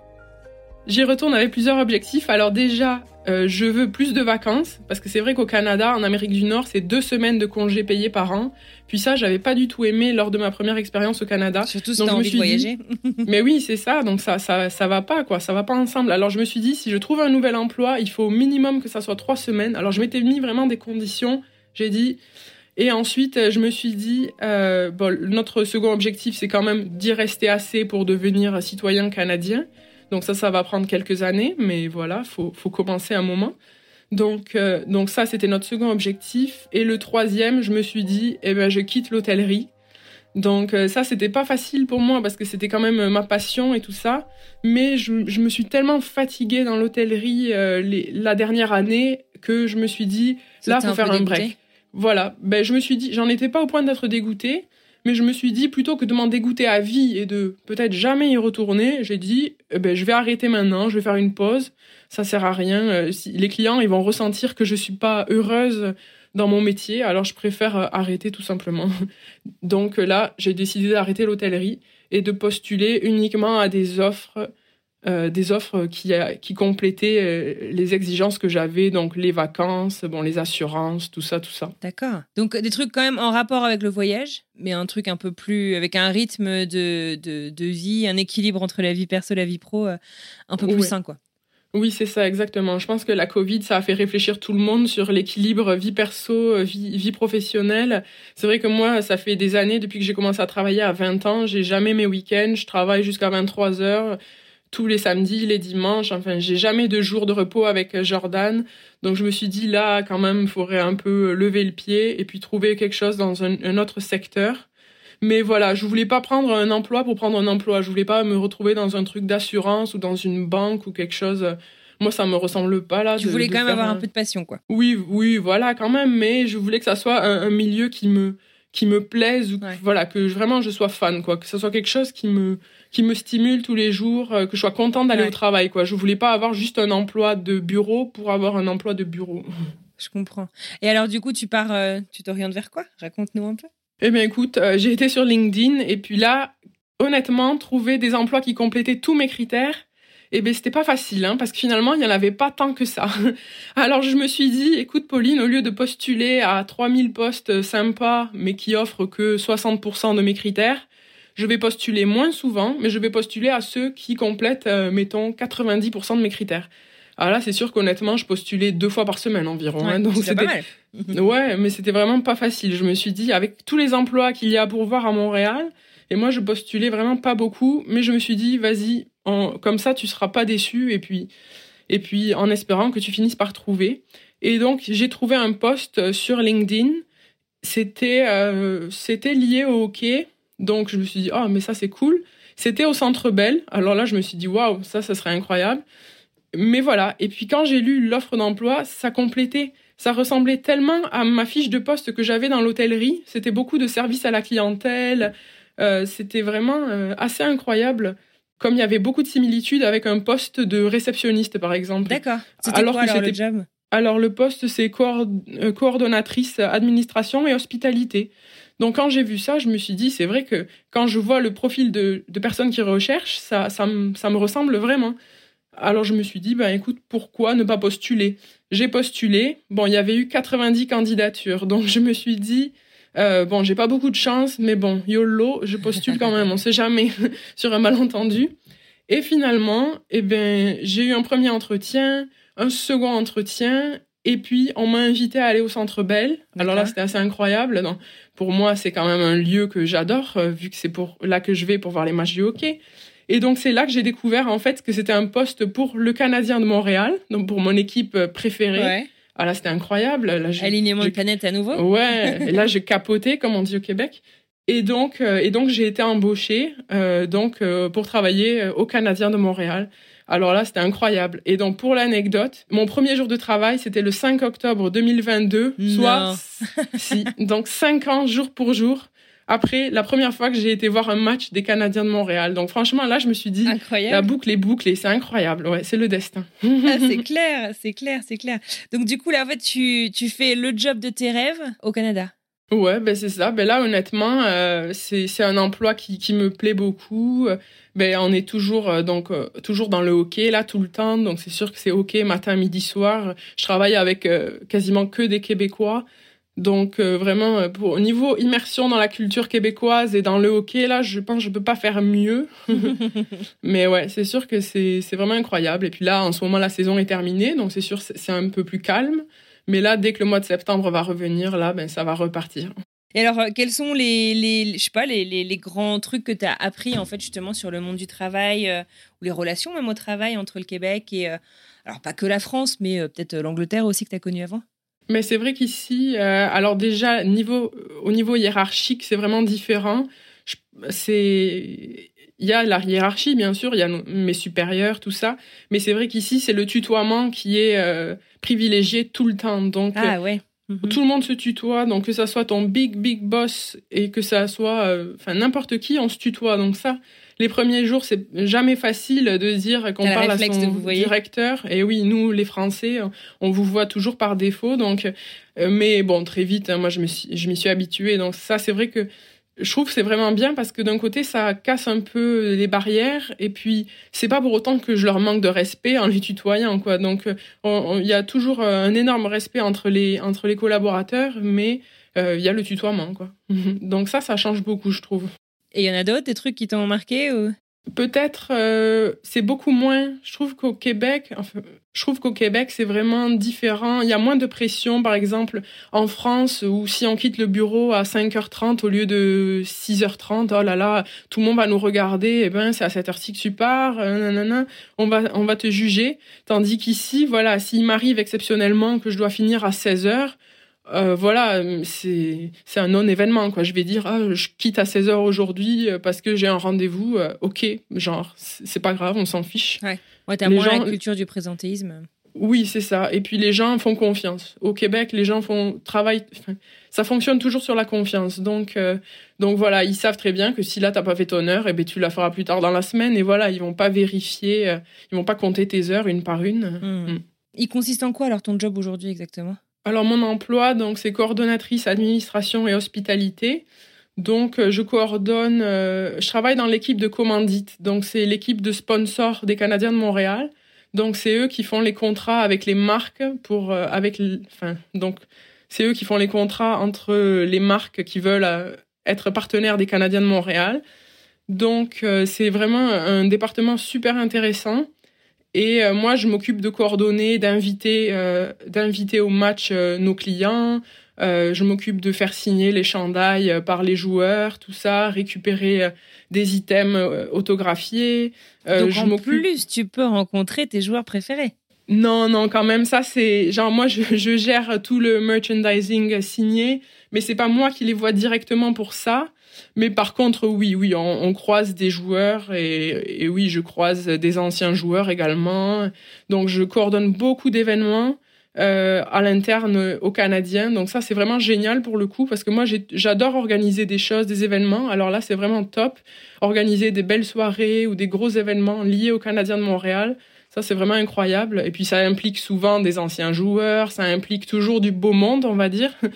J'y retourne avec plusieurs objectifs. Alors déjà, euh, je veux plus de vacances parce que c'est vrai qu'au Canada, en Amérique du Nord, c'est deux semaines de congés payés par an. Puis ça, j'avais pas du tout aimé lors de ma première expérience au Canada. Surtout si t'as envie de voyager. (laughs) mais oui, c'est ça. Donc ça, ça, ça va pas quoi. Ça va pas ensemble. Alors je me suis dit, si je trouve un nouvel emploi, il faut au minimum que ça soit trois semaines. Alors je m'étais mis vraiment des conditions. J'ai dit. Et ensuite, je me suis dit, euh, bon, notre second objectif, c'est quand même d'y rester assez pour devenir citoyen canadien. Donc ça, ça va prendre quelques années, mais voilà, faut, faut commencer un moment. Donc, euh, donc ça, c'était notre second objectif. Et le troisième, je me suis dit, eh ben, je quitte l'hôtellerie. Donc euh, ça, c'était pas facile pour moi parce que c'était quand même ma passion et tout ça. Mais je, je me suis tellement fatiguée dans l'hôtellerie euh, la dernière année que je me suis dit, là, faut faire un break. Voilà. Ben, je me suis dit, j'en étais pas au point d'être dégoûtée. Mais je me suis dit, plutôt que de m'en dégoûter à vie et de peut-être jamais y retourner, j'ai dit, eh ben, je vais arrêter maintenant, je vais faire une pause. Ça sert à rien. Euh, les clients, ils vont ressentir que je suis pas heureuse dans mon métier, alors je préfère euh, arrêter tout simplement. (laughs) Donc là, j'ai décidé d'arrêter l'hôtellerie et de postuler uniquement à des offres euh, des offres qui, qui complétaient euh, les exigences que j'avais, donc les vacances, bon, les assurances, tout ça, tout ça. D'accord. Donc des trucs quand même en rapport avec le voyage, mais un truc un peu plus avec un rythme de, de, vie, un équilibre entre la vie perso et la vie pro euh, un peu plus sain, quoi. Oui, c'est ça, exactement. Je pense que la Covid, ça a fait réfléchir tout le monde sur l'équilibre vie perso, vie, vie professionnelle. C'est vrai que moi, ça fait des années, depuis que j'ai commencé à travailler à 20 ans, j'ai jamais mes week-ends, je travaille jusqu'à 23 heures tous les samedis, les dimanches. Enfin, j'ai jamais de jour de repos avec Jordan. Donc, je me suis dit, là, quand même, il faudrait un peu lever le pied et puis trouver quelque chose dans un, autre secteur. Mais voilà, je voulais pas prendre un emploi pour prendre un emploi. Je voulais pas me retrouver dans un truc d'assurance ou dans une banque ou quelque chose. Moi, ça me ressemble pas là. Tu voulais quand même avoir un... peu de passion, quoi. Oui, oui, voilà, quand même. Mais je voulais que ça soit un, milieu qui me qui me plaise ou voilà que vraiment je sois fan, quoi. Que ça soit quelque chose qui me qui me stimule tous les jours, euh, que je sois contente d'aller au travail. Quoi. Je voulais pas avoir juste un emploi de bureau pour avoir un emploi de bureau. (laughs) Je comprends. Et alors, du coup, tu pars, euh, tu t'orientes vers quoi? Raconte-nous un peu. Eh bien, écoute, euh, j'ai été sur LinkedIn et puis là, honnêtement, trouver des emplois qui complétaient tous mes critères, eh bien, c'était pas facile, hein, parce que finalement, il n'y en avait pas tant que ça. (laughs) Alors, je me suis dit, écoute, Pauline, au lieu de postuler à 3000 postes sympas, mais qui offrent que 60% de mes critères, je vais postuler moins souvent, mais je vais postuler à ceux qui complètent, euh, mettons, 90% de mes critères. Alors là, c'est sûr qu'honnêtement, je postulais deux fois par semaine environ. Hein, donc c'était pas mal. (laughs) ouais, mais c'était vraiment pas facile. Je me suis dit, avec tous les emplois qu'il y a pour voir à Montréal, et moi, je postulais vraiment pas beaucoup, mais je me suis dit, vas-y, comme ça, tu seras pas déçu, et puis, et puis en espérant que tu finisses par trouver. Et donc, j'ai trouvé un post sur LinkedIn. C'était euh, c'était lié au hockey. Donc, je me suis dit, oh, mais ça, c'est cool. C'était au Centre Bell. Alors là, je me suis dit, waouh, ça, ça serait incroyable. Mais voilà. Et puis, quand j'ai lu l'offre d'emploi, ça complétait. Ça ressemblait tellement à ma fiche de poste que j'avais dans l'hôtellerie. C'était beaucoup de services à la clientèle. Euh, c'était vraiment euh, assez incroyable comme il y avait beaucoup de similitudes avec un poste de réceptionniste, par exemple. D'accord. C'était quoi alors, le job? Alors, le poste, c'est euh, coordonnatrice administration et hospitalité. Donc, quand j'ai vu ça, je me suis dit, c'est vrai que quand je vois le profil de, personnes qui recherchent, ça, ça, me, ressemble vraiment. Alors, je me suis dit, ben écoute, pourquoi ne pas postuler? J'ai postulé. Bon, il y avait eu 90 candidatures. Donc, je me suis dit, euh, bon, j'ai pas beaucoup de chance, mais bon, YOLO, je postule quand même, on sait jamais (laughs) sur un malentendu. Et finalement, eh ben, j'ai eu un premier entretien, un second entretien, et puis on m'a invité à aller au Centre Bell. Alors là, c'était assez incroyable. Donc, pour moi, c'est quand même un lieu que j'adore, euh, vu que c'est pour là que je vais pour voir les matchs du hockey. Et donc c'est là que j'ai découvert en fait que c'était un poste pour le Canadien de Montréal, donc pour mon équipe euh, préférée. Ouais. Ah là, c'était incroyable. Là, Alignement de planète à nouveau. Ouais. et là, (laughs) j'ai capoté, comme on dit au Québec. Et donc, euh, et donc, j'ai été embauchée euh, donc euh, pour travailler au Canadien de Montréal. Alors là, c'était incroyable. Et donc, pour l'anecdote, mon premier jour de travail, c'était le 5 octobre 2022, soit (laughs) si, donc cinq ans jour pour jour après la première fois que j'ai été voir un match des Canadiens de Montréal. Donc franchement, là, je me suis dit, la boucle est bouclée, c'est incroyable. Ouais, c'est le destin. Ah, (laughs) c'est clair, c'est clair, c'est clair. Donc du coup, là, en fait, tu, tu fais le job de tes rêves au Canada. Ouais, ben c'est ça. Ben là, honnêtement, euh, c'est un emploi qui, qui me plaît beaucoup. Ben on est toujours euh, donc euh, toujours dans le hockey là tout le temps. Donc c'est sûr que c'est hockey matin, midi, soir. Je travaille avec quasiment que des Québécois. Donc euh, vraiment, euh, pour, au niveau immersion dans la culture québécoise et dans le hockey, là, je pense que je peux pas faire mieux. (laughs) Mais ouais, c'est sûr que c'est vraiment incroyable. Et puis là, en ce moment, la saison est terminée, donc c'est sûr c'est un peu plus calme. Mais là, dès que le mois de septembre va revenir, là, ben ça va repartir. Et alors, euh, quels sont les, les je sais pas, les, les, les, grands trucs que tu as appris en fait justement sur le monde du travail ou les relations même au travail entre le Québec et alors pas que la France, mais peut-être l'Angleterre aussi que tu as connu avant? Mais c'est vrai qu'ici, euh, alors déjà, niveau, au niveau hiérarchique, c'est vraiment différent. C'est, il y a la hiérarchie, bien sûr, il y a mes supérieurs, tout ça. Mais c'est vrai qu'ici, c'est le tutoiement qui est euh, privilégié tout le temps. Donc, ah ouais. Mhm. Tout le monde se tutoie, donc que ça soit ton big big boss et que ça soit, euh, enfin n'importe qui, on se tutoie. Donc ça, les premiers jours, c'est jamais facile de dire qu'on parle à son directeur. Et oui, nous, les Français, on vous voit toujours par défaut. Donc, euh, mais bon, très vite, hein, moi, je me je m'y suis habituée. Donc ça, c'est vrai que je trouve que c'est vraiment bien parce que d'un côté, ça casse un peu les barrières et puis c'est pas pour autant que je leur manque de respect en les tutoyant, quoi. Donc, il y a toujours un énorme respect entre les, entre les collaborateurs, mais euh, il y a le tutoiement, quoi. (laughs) Donc ça, ça change beaucoup, je trouve. Et il y en a d'autres, des trucs qui t'ont marqué ou... Peut-être euh, c'est beaucoup moins. Je trouve qu'au Québec, enfin, je trouve qu'au Québec c'est vraiment différent. Il y a moins de pression, par exemple en France où si on quitte le bureau à 5h30 au lieu de 6h30, oh là là, tout le monde va nous regarder. Eh ben c'est à cette heure-ci que tu pars. Euh, on va on va te juger. Tandis qu'ici, voilà, s'il m'arrive exceptionnellement que je dois finir à 16h, euh, voilà, c'est c'est un non-événement quoi. Je vais dire ah, je quitte à 16 h aujourd'hui euh, parce que j'ai un rendez-vous. Euh, ok, genre c'est pas grave, on s'en fiche. Ouais, ouais t'as moins gens... la culture du présentéisme. Oui, c'est ça. Et puis les gens font confiance. Au Québec, les gens font travail. ça fonctionne toujours sur la confiance. Donc donc voilà, ils savent très bien que si là t'as pas fait ton heure, et eh ben tu la feras plus tard dans la semaine. Et voilà, ils vont pas vérifier, ils vont pas compter tes heures une par une. Hmm. Hmm. Il consiste en quoi alors ton job aujourd'hui exactement? Alors mon emploi, donc c'est coordonnatrice administration et hospitalité. Donc euh, je coordonne, euh, je travaille dans l'équipe de commandite. Donc c'est l'équipe de sponsors des Canadiens de Montréal. Donc c'est eux qui font les contrats avec les marques pour euh, avec enfin donc c'est eux qui font les contrats entre les marques qui veulent être partenaires des Canadiens de Montréal. Donc c'est vraiment un département super intéressant et euh, moi, je m'occupe de coordonner, d'inviter, euh, d'inviter au match euh, nos clients. je m'occupe de faire signer les chandails par les joueurs, tout ça, récupérer des items autographiés. Donc en plus, tu peux rencontrer tes joueurs préférés. Non, non, quand même, ça c'est genre moi je, je, gère tout le merchandising signé, mais c'est pas moi qui les vois directement pour ça. Mais par contre, oui, oui, on, on croise des joueurs et, et, oui, je croise des anciens joueurs également. Donc je coordonne beaucoup d'événements. Euh, à l'interne aux Canadiens. Donc ça, c'est vraiment génial pour le coup parce que moi, j'adore organiser des choses, des événements. Alors là, c'est vraiment top. Organiser des belles soirées ou des gros événements liés aux Canadiens de Montréal. Ça, c'est vraiment incroyable. Et puis, ça implique souvent des anciens joueurs. Ça implique toujours du beau monde, on va dire. (laughs)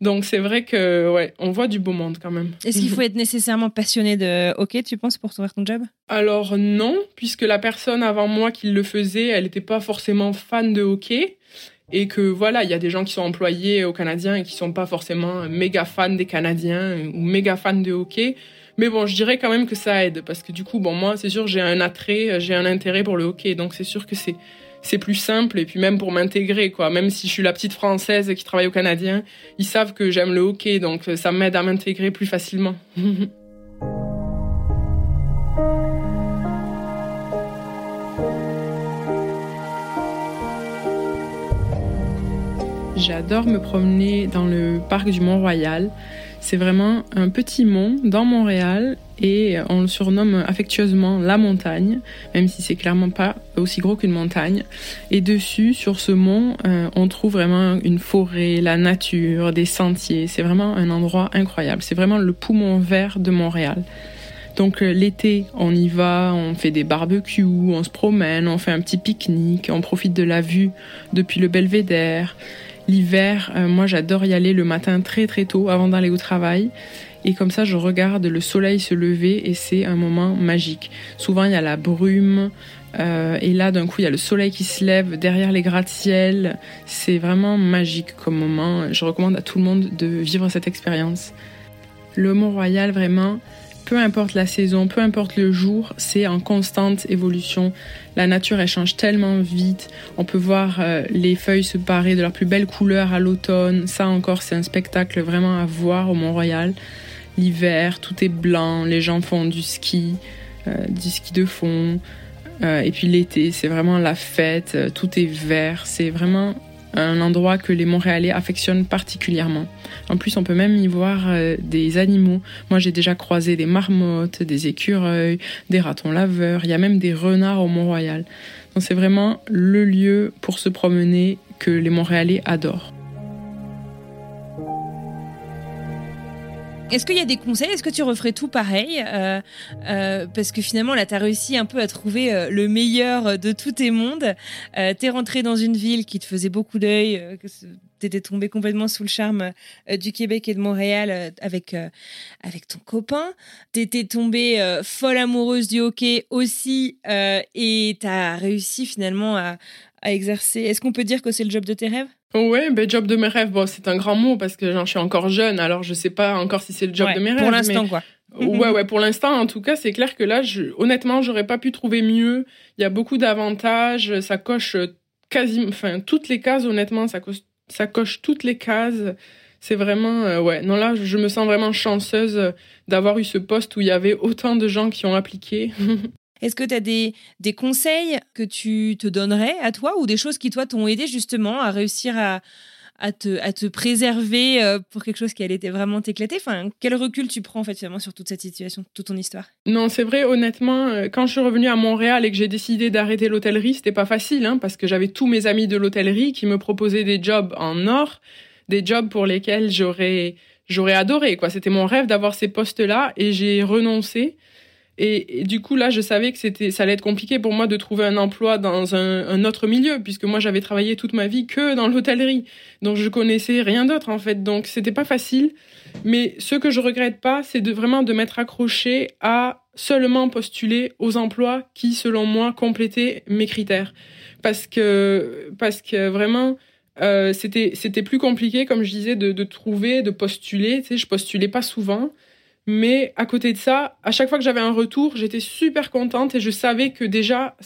Donc c'est vrai que ouais, on voit du beau monde quand même. Est-ce qu'il faut être nécessairement passionné de hockey, tu penses, pour trouver ton job? Alors non, puisque la personne avant moi qui le faisait, elle n'était pas forcément fan de hockey et que voilà, il y a des gens qui sont employés aux Canadiens et qui sont pas forcément méga fans des Canadiens ou méga fans de hockey. Mais bon, je dirais quand même que ça aide parce que du coup, bon, moi, c'est sûr, j'ai un attrait, j'ai un intérêt pour le hockey, donc c'est sûr que c'est c'est plus simple et puis même pour m'intégrer quoi. Même si je suis la petite française qui travaille au Canadien, ils savent que j'aime le hockey, donc ça m'aide à m'intégrer plus facilement. (laughs) J'adore me promener dans le parc du Mont-Royal. C'est vraiment un petit mont dans Montréal et on le surnomme affectueusement la montagne, même si c'est clairement pas aussi gros qu'une montagne. Et dessus, sur ce mont, euh, on trouve vraiment une forêt, la nature, des sentiers. C'est vraiment un endroit incroyable. C'est vraiment le poumon vert de Montréal. Donc euh, l'été, on y va, on fait des barbecues, on se promène, on fait un petit pique-nique, on profite de la vue depuis le belvédère. L'hiver, euh, moi j'adore y aller le matin très très tôt avant d'aller au travail. Et comme ça, je regarde le soleil se lever et c'est un moment magique. Souvent, il y a la brume. Euh, et là, d'un coup, il y a le soleil qui se lève derrière les gratte-ciel. C'est vraiment magique comme moment. Je recommande à tout le monde de vivre cette expérience. Le Mont-Royal, vraiment, peu importe la saison, peu importe le jour, c'est en constante évolution. La nature, elle change tellement vite. On peut voir euh, les feuilles se parer de leurs plus belles couleurs à l'automne. Ça encore, c'est un spectacle vraiment à voir au Mont-Royal. L'hiver, tout est blanc, les gens font du ski, euh, du ski de fond. Euh, et puis l'été, c'est vraiment la fête, tout est vert. C'est vraiment un endroit que les Montréalais affectionnent particulièrement. En plus, on peut même y voir euh, des animaux. Moi, j'ai déjà croisé des marmottes, des écureuils, des ratons laveurs, il y a même des renards au Mont-Royal. Donc c'est vraiment le lieu pour se promener que les Montréalais adorent. Est-ce qu'il y a des conseils? Est-ce que tu referais tout pareil? Euh, euh, Parce que finalement, là, tu as réussi un peu à trouver euh, le meilleur de tous tes mondes. Euh, tu es rentré dans une ville qui te faisait beaucoup d'œil, tu étais tombé complètement sous le charme du Québec et de Montréal avec, avec ton copain. Tu étais tombée folle amoureuse du hockey aussi et tu as réussi finalement à, à exercer. Est-ce qu'on peut dire que c'est le job de tes rêves? Ouais, ben job de mes rêves, bon, c'est un grand mot parce que j'en suis encore jeune, alors je sais pas encore si c'est le job de mes rêves. Pour l'instant, quoi. (laughs) ouais, ouais, pour l'instant, en tout cas, c'est clair que là, je, honnêtement, j'aurais pas pu trouver mieux. Il y a beaucoup d'avantages, ça coche quasi, enfin, toutes les cases, honnêtement, ça coche, ça coche toutes les cases. C'est vraiment, euh, ouais, non, là, je me sens vraiment chanceuse d'avoir eu ce poste où il y avait autant de gens qui ont appliqué. (laughs) Est-ce que tu as des, des conseils que tu te donnerais à toi ou des choses qui, toi, t'ont aidé justement à réussir à, à, te, à te préserver euh, pour quelque chose qui allait vraiment t'éclater? Enfin, Quel recul tu prends en fait, sur toute cette situation, toute ton histoire? Non, c'est vrai, honnêtement, euh, quand je suis revenue à Montréal et que j'ai décidé d'arrêter l'hôtellerie, c'était pas facile hein, parce que j'avais tous mes amis de l'hôtellerie qui me proposaient des jobs en or, des jobs pour lesquels j'aurais j'aurais adoré quoi. C'était mon rêve d'avoir ces postes là et j'ai renoncé et, du coup, là, je savais que c'était, ça allait être compliqué pour moi de trouver un emploi dans un, autre milieu, puisque moi, j'avais travaillé toute ma vie que dans l'hôtellerie. Donc, je connaissais rien d'autre, en fait. Donc, c'était pas facile. Mais ce que je regrette pas, c'est de vraiment de m'être accroché à seulement postuler aux emplois qui, selon moi, complétaient mes critères. Parce que, parce que vraiment, euh, c'était, c'était plus compliqué, comme je disais, de, de trouver, de postuler. Tu sais, je postulais pas souvent. Mais à côté de ça, à chaque fois que j'avais un retour, j'étais super contente et je savais que déjà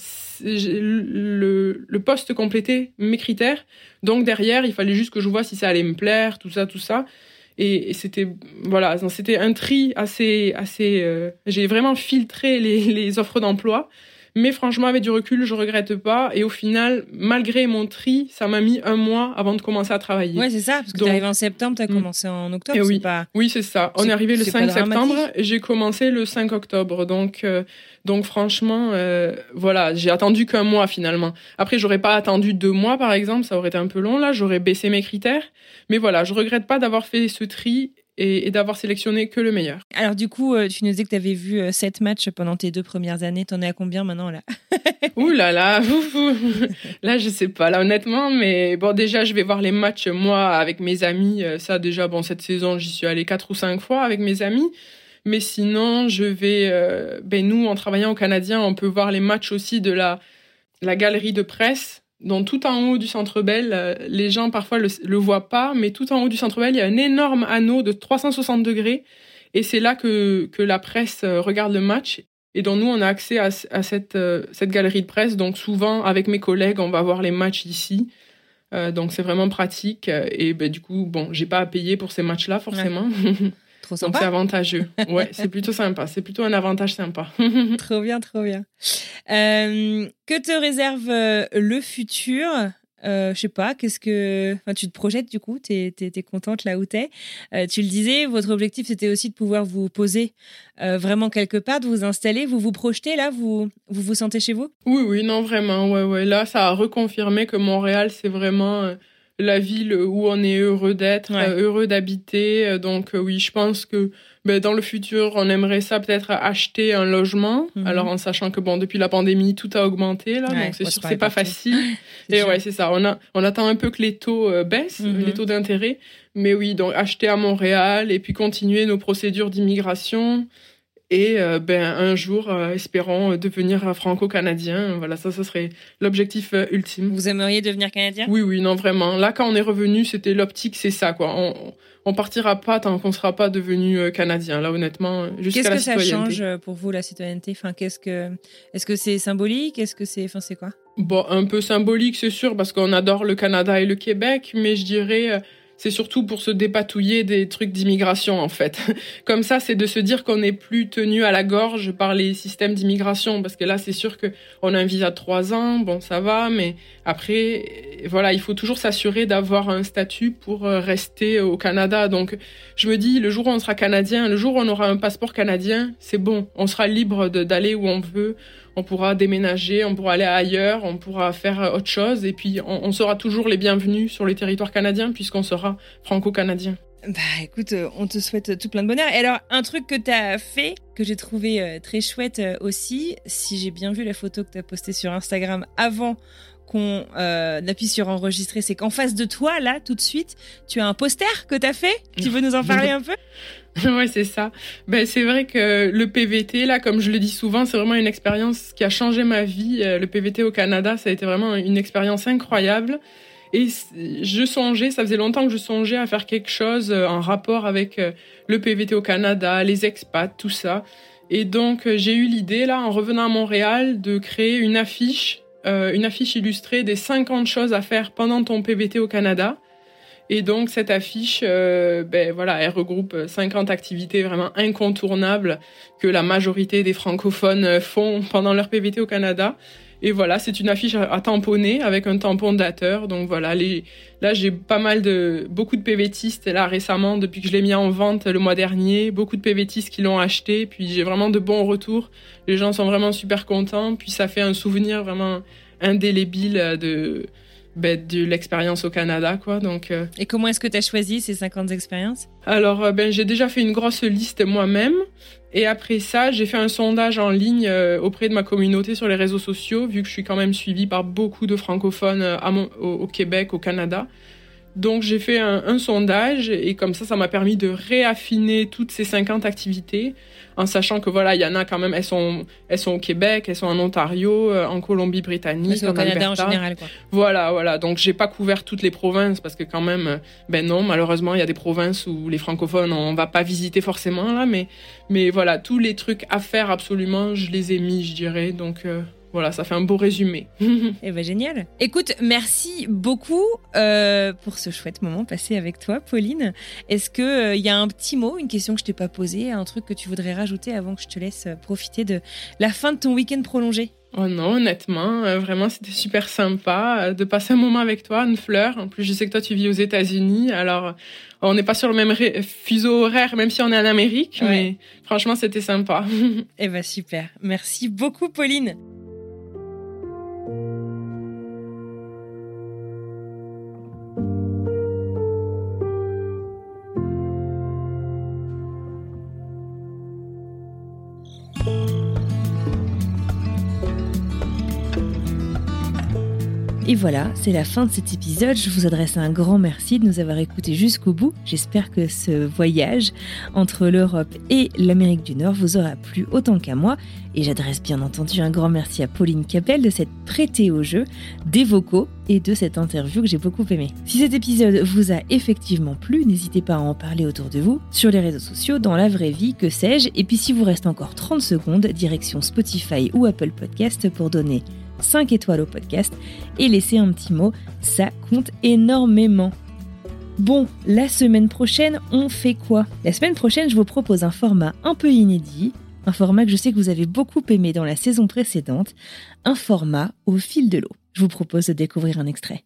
le, le poste complétait mes critères. Donc derrière, il fallait juste que je vois si ça allait me plaire, tout ça, tout ça. Et, c'était voilà, c'était un tri assez assez. Euh, j'ai vraiment filtré les, les offres d'emploi. Mais franchement, avec du recul, je regrette pas. Et au final, malgré mon tri, ça m'a mis un mois avant de commencer à travailler. Ouais, c'est ça, parce que arrives en septembre, tu as mm. commencé en octobre. oui, pas... oui c'est ça. On est arrivé le 5 septembre et j'ai commencé le 5 octobre. Donc, euh, donc franchement, euh, voilà, j'ai attendu qu'un mois finalement. Après, j'aurais pas attendu deux mois, par exemple, ça aurait été un peu long. Là, j'aurais baissé mes critères. Mais voilà, je regrette pas d'avoir fait ce tri et, d'avoir sélectionné que le meilleur. Alors du coup, euh, tu nous disais que tu avais vu euh, sept matchs pendant tes deux premières années. T'en es à combien maintenant là? (laughs) Ouh là là, (laughs) là je sais pas là honnêtement, mais bon déjà je vais voir les matchs moi avec mes amis. Euh, ça déjà bon cette saison j'y suis allé quatre ou cinq fois avec mes amis. Mais sinon je vais, ben nous en travaillant au Canadien, on peut voir les matchs aussi de la la galerie de presse donc tout en haut du Centre Bell, euh, les gens parfois le, le voient pas, mais tout en haut du Centre Bell, il y a un énorme anneau de 360 degrés, et c'est là que, que la presse euh, regarde le match. Et donc nous, on a accès à, à cette, euh, cette galerie de presse. Donc souvent, avec mes collègues, on va voir les matchs ici. donc c'est vraiment pratique. Et ben, du coup, bon, j'ai pas à payer pour ces matchs-là forcément. (laughs) Trop sympa. Donc c'est avantageux. Ouais, c'est plutôt sympa. C'est plutôt un avantage sympa. (laughs) trop bien, trop bien. Euh, que te réserve euh, le futur? Euh, je sais pas, qu'est-ce que. Enfin, tu te projettes du coup, tu es, contente là où tu es. Euh, tu le disais, votre objectif c'était aussi de pouvoir vous poser vraiment quelque part, de vous installer, vous vous projetez là, vous vous, vous sentez chez vous? Oui, oui, non, vraiment, ouais, ouais. Là, ça a reconfirmé que Montréal, c'est vraiment la ville où on est heureux d'être, heureux d'habiter. Donc oui, je pense que ben, dans le futur, on aimerait ça peut-être acheter un logement. Mhm. Alors en sachant que bon, depuis la pandémie, tout a augmenté là, donc c'est sûr c'est pas facile. (laughs) Et ouais, c'est ça. On a, on attend un peu que les taux euh, baissent, mhm. les taux d'intérêt. Mais oui, donc acheter à Montréal et puis continuer nos procédures d'immigration et euh, ben un jour euh, espérons devenir franco-canadien. Voilà ça ce serait l'objectif euh, ultime. Vous aimeriez devenir canadien? Oui oui non vraiment. Là quand on est revenu c'était l'optique c'est ça quoi. On, on partira pas tant qu'on sera pas devenu canadien. Là honnêtement jusqu'à la citoyenneté qu'est-ce que ça change pour vous la citoyenneté? Enfin qu'est-ce que est-ce que c'est symbolique? Est-ce que c'est enfin c'est quoi? Bon un peu symbolique c'est sûr parce qu'on adore le Canada et le Québec mais je dirais c'est surtout pour se dépatouiller des trucs d'immigration en fait. (laughs) Comme ça, c'est de se dire qu'on n'est plus tenu à la gorge par les systèmes d'immigration parce que là, c'est sûr que on a un visa de trois ans, bon ça va, mais après, voilà, il faut toujours s'assurer d'avoir un statut pour euh, rester au Canada. Donc, je me dis, le jour où on sera canadien, le jour où on aura un passeport canadien, c'est bon, on sera libre d'aller où on veut on pourra déménager, on pourra aller ailleurs, on pourra faire euh, autre chose, et puis on, sera toujours les bienvenus sur les territoires canadiens puisqu'on sera franco-canadien. Bah écoute, euh, on te souhaite tout plein de bonheur. Et alors, un truc que tu as fait, que j'ai trouvé euh, très chouette aussi, si j'ai bien vu la photo que tu as postée sur Instagram avant qu'on appuie sur enregistrer, c'est qu'en face de toi, là, tout de suite, tu as un poster que tu as fait. Tu veux nous en parler un peu? (laughs) Ouais, c'est ça. Ben, c'est vrai que le PVT, là, comme je le dis souvent, c'est vraiment une expérience qui a changé ma vie. Euh, le PVT au Canada, ça a été vraiment une expérience incroyable. Et je songeais, ça faisait longtemps que je songeais à faire quelque chose euh, en rapport avec euh, le PVT au Canada, les expats, tout ça. Et donc, j'ai eu l'idée, là, en revenant à Montréal, de créer une affiche, une affiche illustrée des 50 choses à faire pendant ton PVT au Canada. Et donc cette affiche, euh, ben voilà, elle regroupe 50 activités vraiment incontournables que la majorité des francophones font pendant leur PVT au Canada. Et voilà, c'est une affiche à, tamponner avec un tampon dateur. Donc voilà, là j'ai pas mal de beaucoup de PVTistes là récemment depuis que je l'ai mis en vente le mois dernier, beaucoup de PVTistes qui l'ont acheté. Puis j'ai vraiment de bons retours. Les gens sont vraiment super contents. Puis ça fait un souvenir vraiment indélébile de ben, de l'expérience au Canada, quoi. Donc, euh. Et comment est-ce que tu as choisi ces 50 expériences? Alors, euh, ben, j'ai déjà fait une grosse liste moi-même. Et après ça, j'ai fait un sondage en ligne euh, auprès de ma communauté sur les réseaux sociaux, vu que je suis quand même suivie par beaucoup de francophones à au, Québec, au Canada. Donc j'ai fait un, un, sondage et comme ça, ça m'a permis de réaffiner toutes ces 50 activités en sachant que voilà, il y en a quand même, elles sont, elles sont au Québec, elles sont en Ontario, euh, en Colombie-Britannique, en Canada en général. Quoi. Voilà, voilà. Donc j'ai pas couvert toutes les provinces parce que quand même, euh, ben non, malheureusement, il y a des provinces où les francophones on va pas visiter forcément là, mais mais voilà, tous les trucs à faire absolument, je les ai mis, je dirais. Donc euh, voilà, ça fait un beau résumé. (laughs) Eh ben génial. Écoute, merci beaucoup euh, pour ce chouette moment passé avec toi, Pauline. Est-ce que il euh, y a un petit mot, une question que je t'ai pas posée, un truc que tu voudrais rajouter avant que je te laisse euh, profiter de la fin de ton week-end prolongé? Oh non, honnêtement, euh, vraiment, c'était super sympa de passer un moment avec toi, une fleur. En plus, je sais que toi, tu vis aux États-Unis, alors on n'est pas sur le même fuseau horaire, même si on est en Amérique, mais franchement, c'était sympa. (laughs) eh ben super. Merci beaucoup, Pauline. Et voilà, c'est la fin de cet épisode. Je vous adresse un grand merci de nous avoir écoutés jusqu'au bout. J'espère que ce voyage entre l'Europe et l'Amérique du Nord vous aura plu autant qu'à moi. Et j'adresse bien entendu un grand merci à Pauline Capel de s'être prêtée au jeu, des vocaux et de cette interview que j'ai beaucoup aimée. Si cet épisode vous a effectivement plu, n'hésitez pas à en parler autour de vous, sur les réseaux sociaux, dans la vraie vie, que sais-je. Et puis si vous reste encore 30 secondes, direction Spotify ou Apple Podcast pour donner 5 étoiles au podcast et laisser un petit mot, ça compte énormément. Bon, la semaine prochaine, on fait quoi? La semaine prochaine, je vous propose un format un peu inédit, un format que je sais que vous avez beaucoup aimé dans la saison précédente, un format au fil de l'eau. Je vous propose de découvrir un extrait.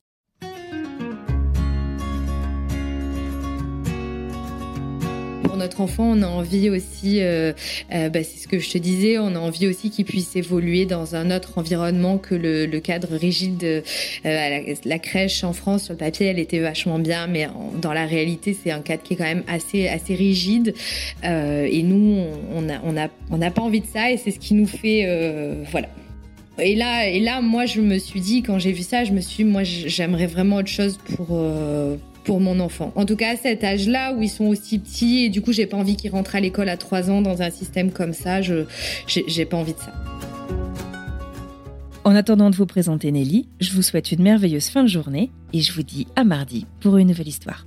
Notre enfant, on a envie aussi, euh, euh, bah, c'est ce que je te disais, on a envie aussi qu'il puisse évoluer dans un autre environnement que le, cadre rigide. De, euh, la, crèche en France, sur le papier, elle était vachement bien, mais dans la réalité, c'est un cadre qui est quand même assez, assez rigide. et nous, on n'a on a, on pas envie de ça, et c'est ce qui nous fait, voilà. Et là, et là, moi, je me suis dit, quand j'ai vu ça, je me suis dit, moi, j'aimerais vraiment autre chose pour, pour mon enfant. En tout cas, à cet âge-là où ils sont aussi petits et du coup, j'ai pas envie qu'ils rentrent à l'école à 3 ans dans un système comme ça. Je j'ai pas envie de ça. En attendant de vous présenter Nelly, je vous souhaite une merveilleuse fin de journée et je vous dis à mardi pour une nouvelle histoire.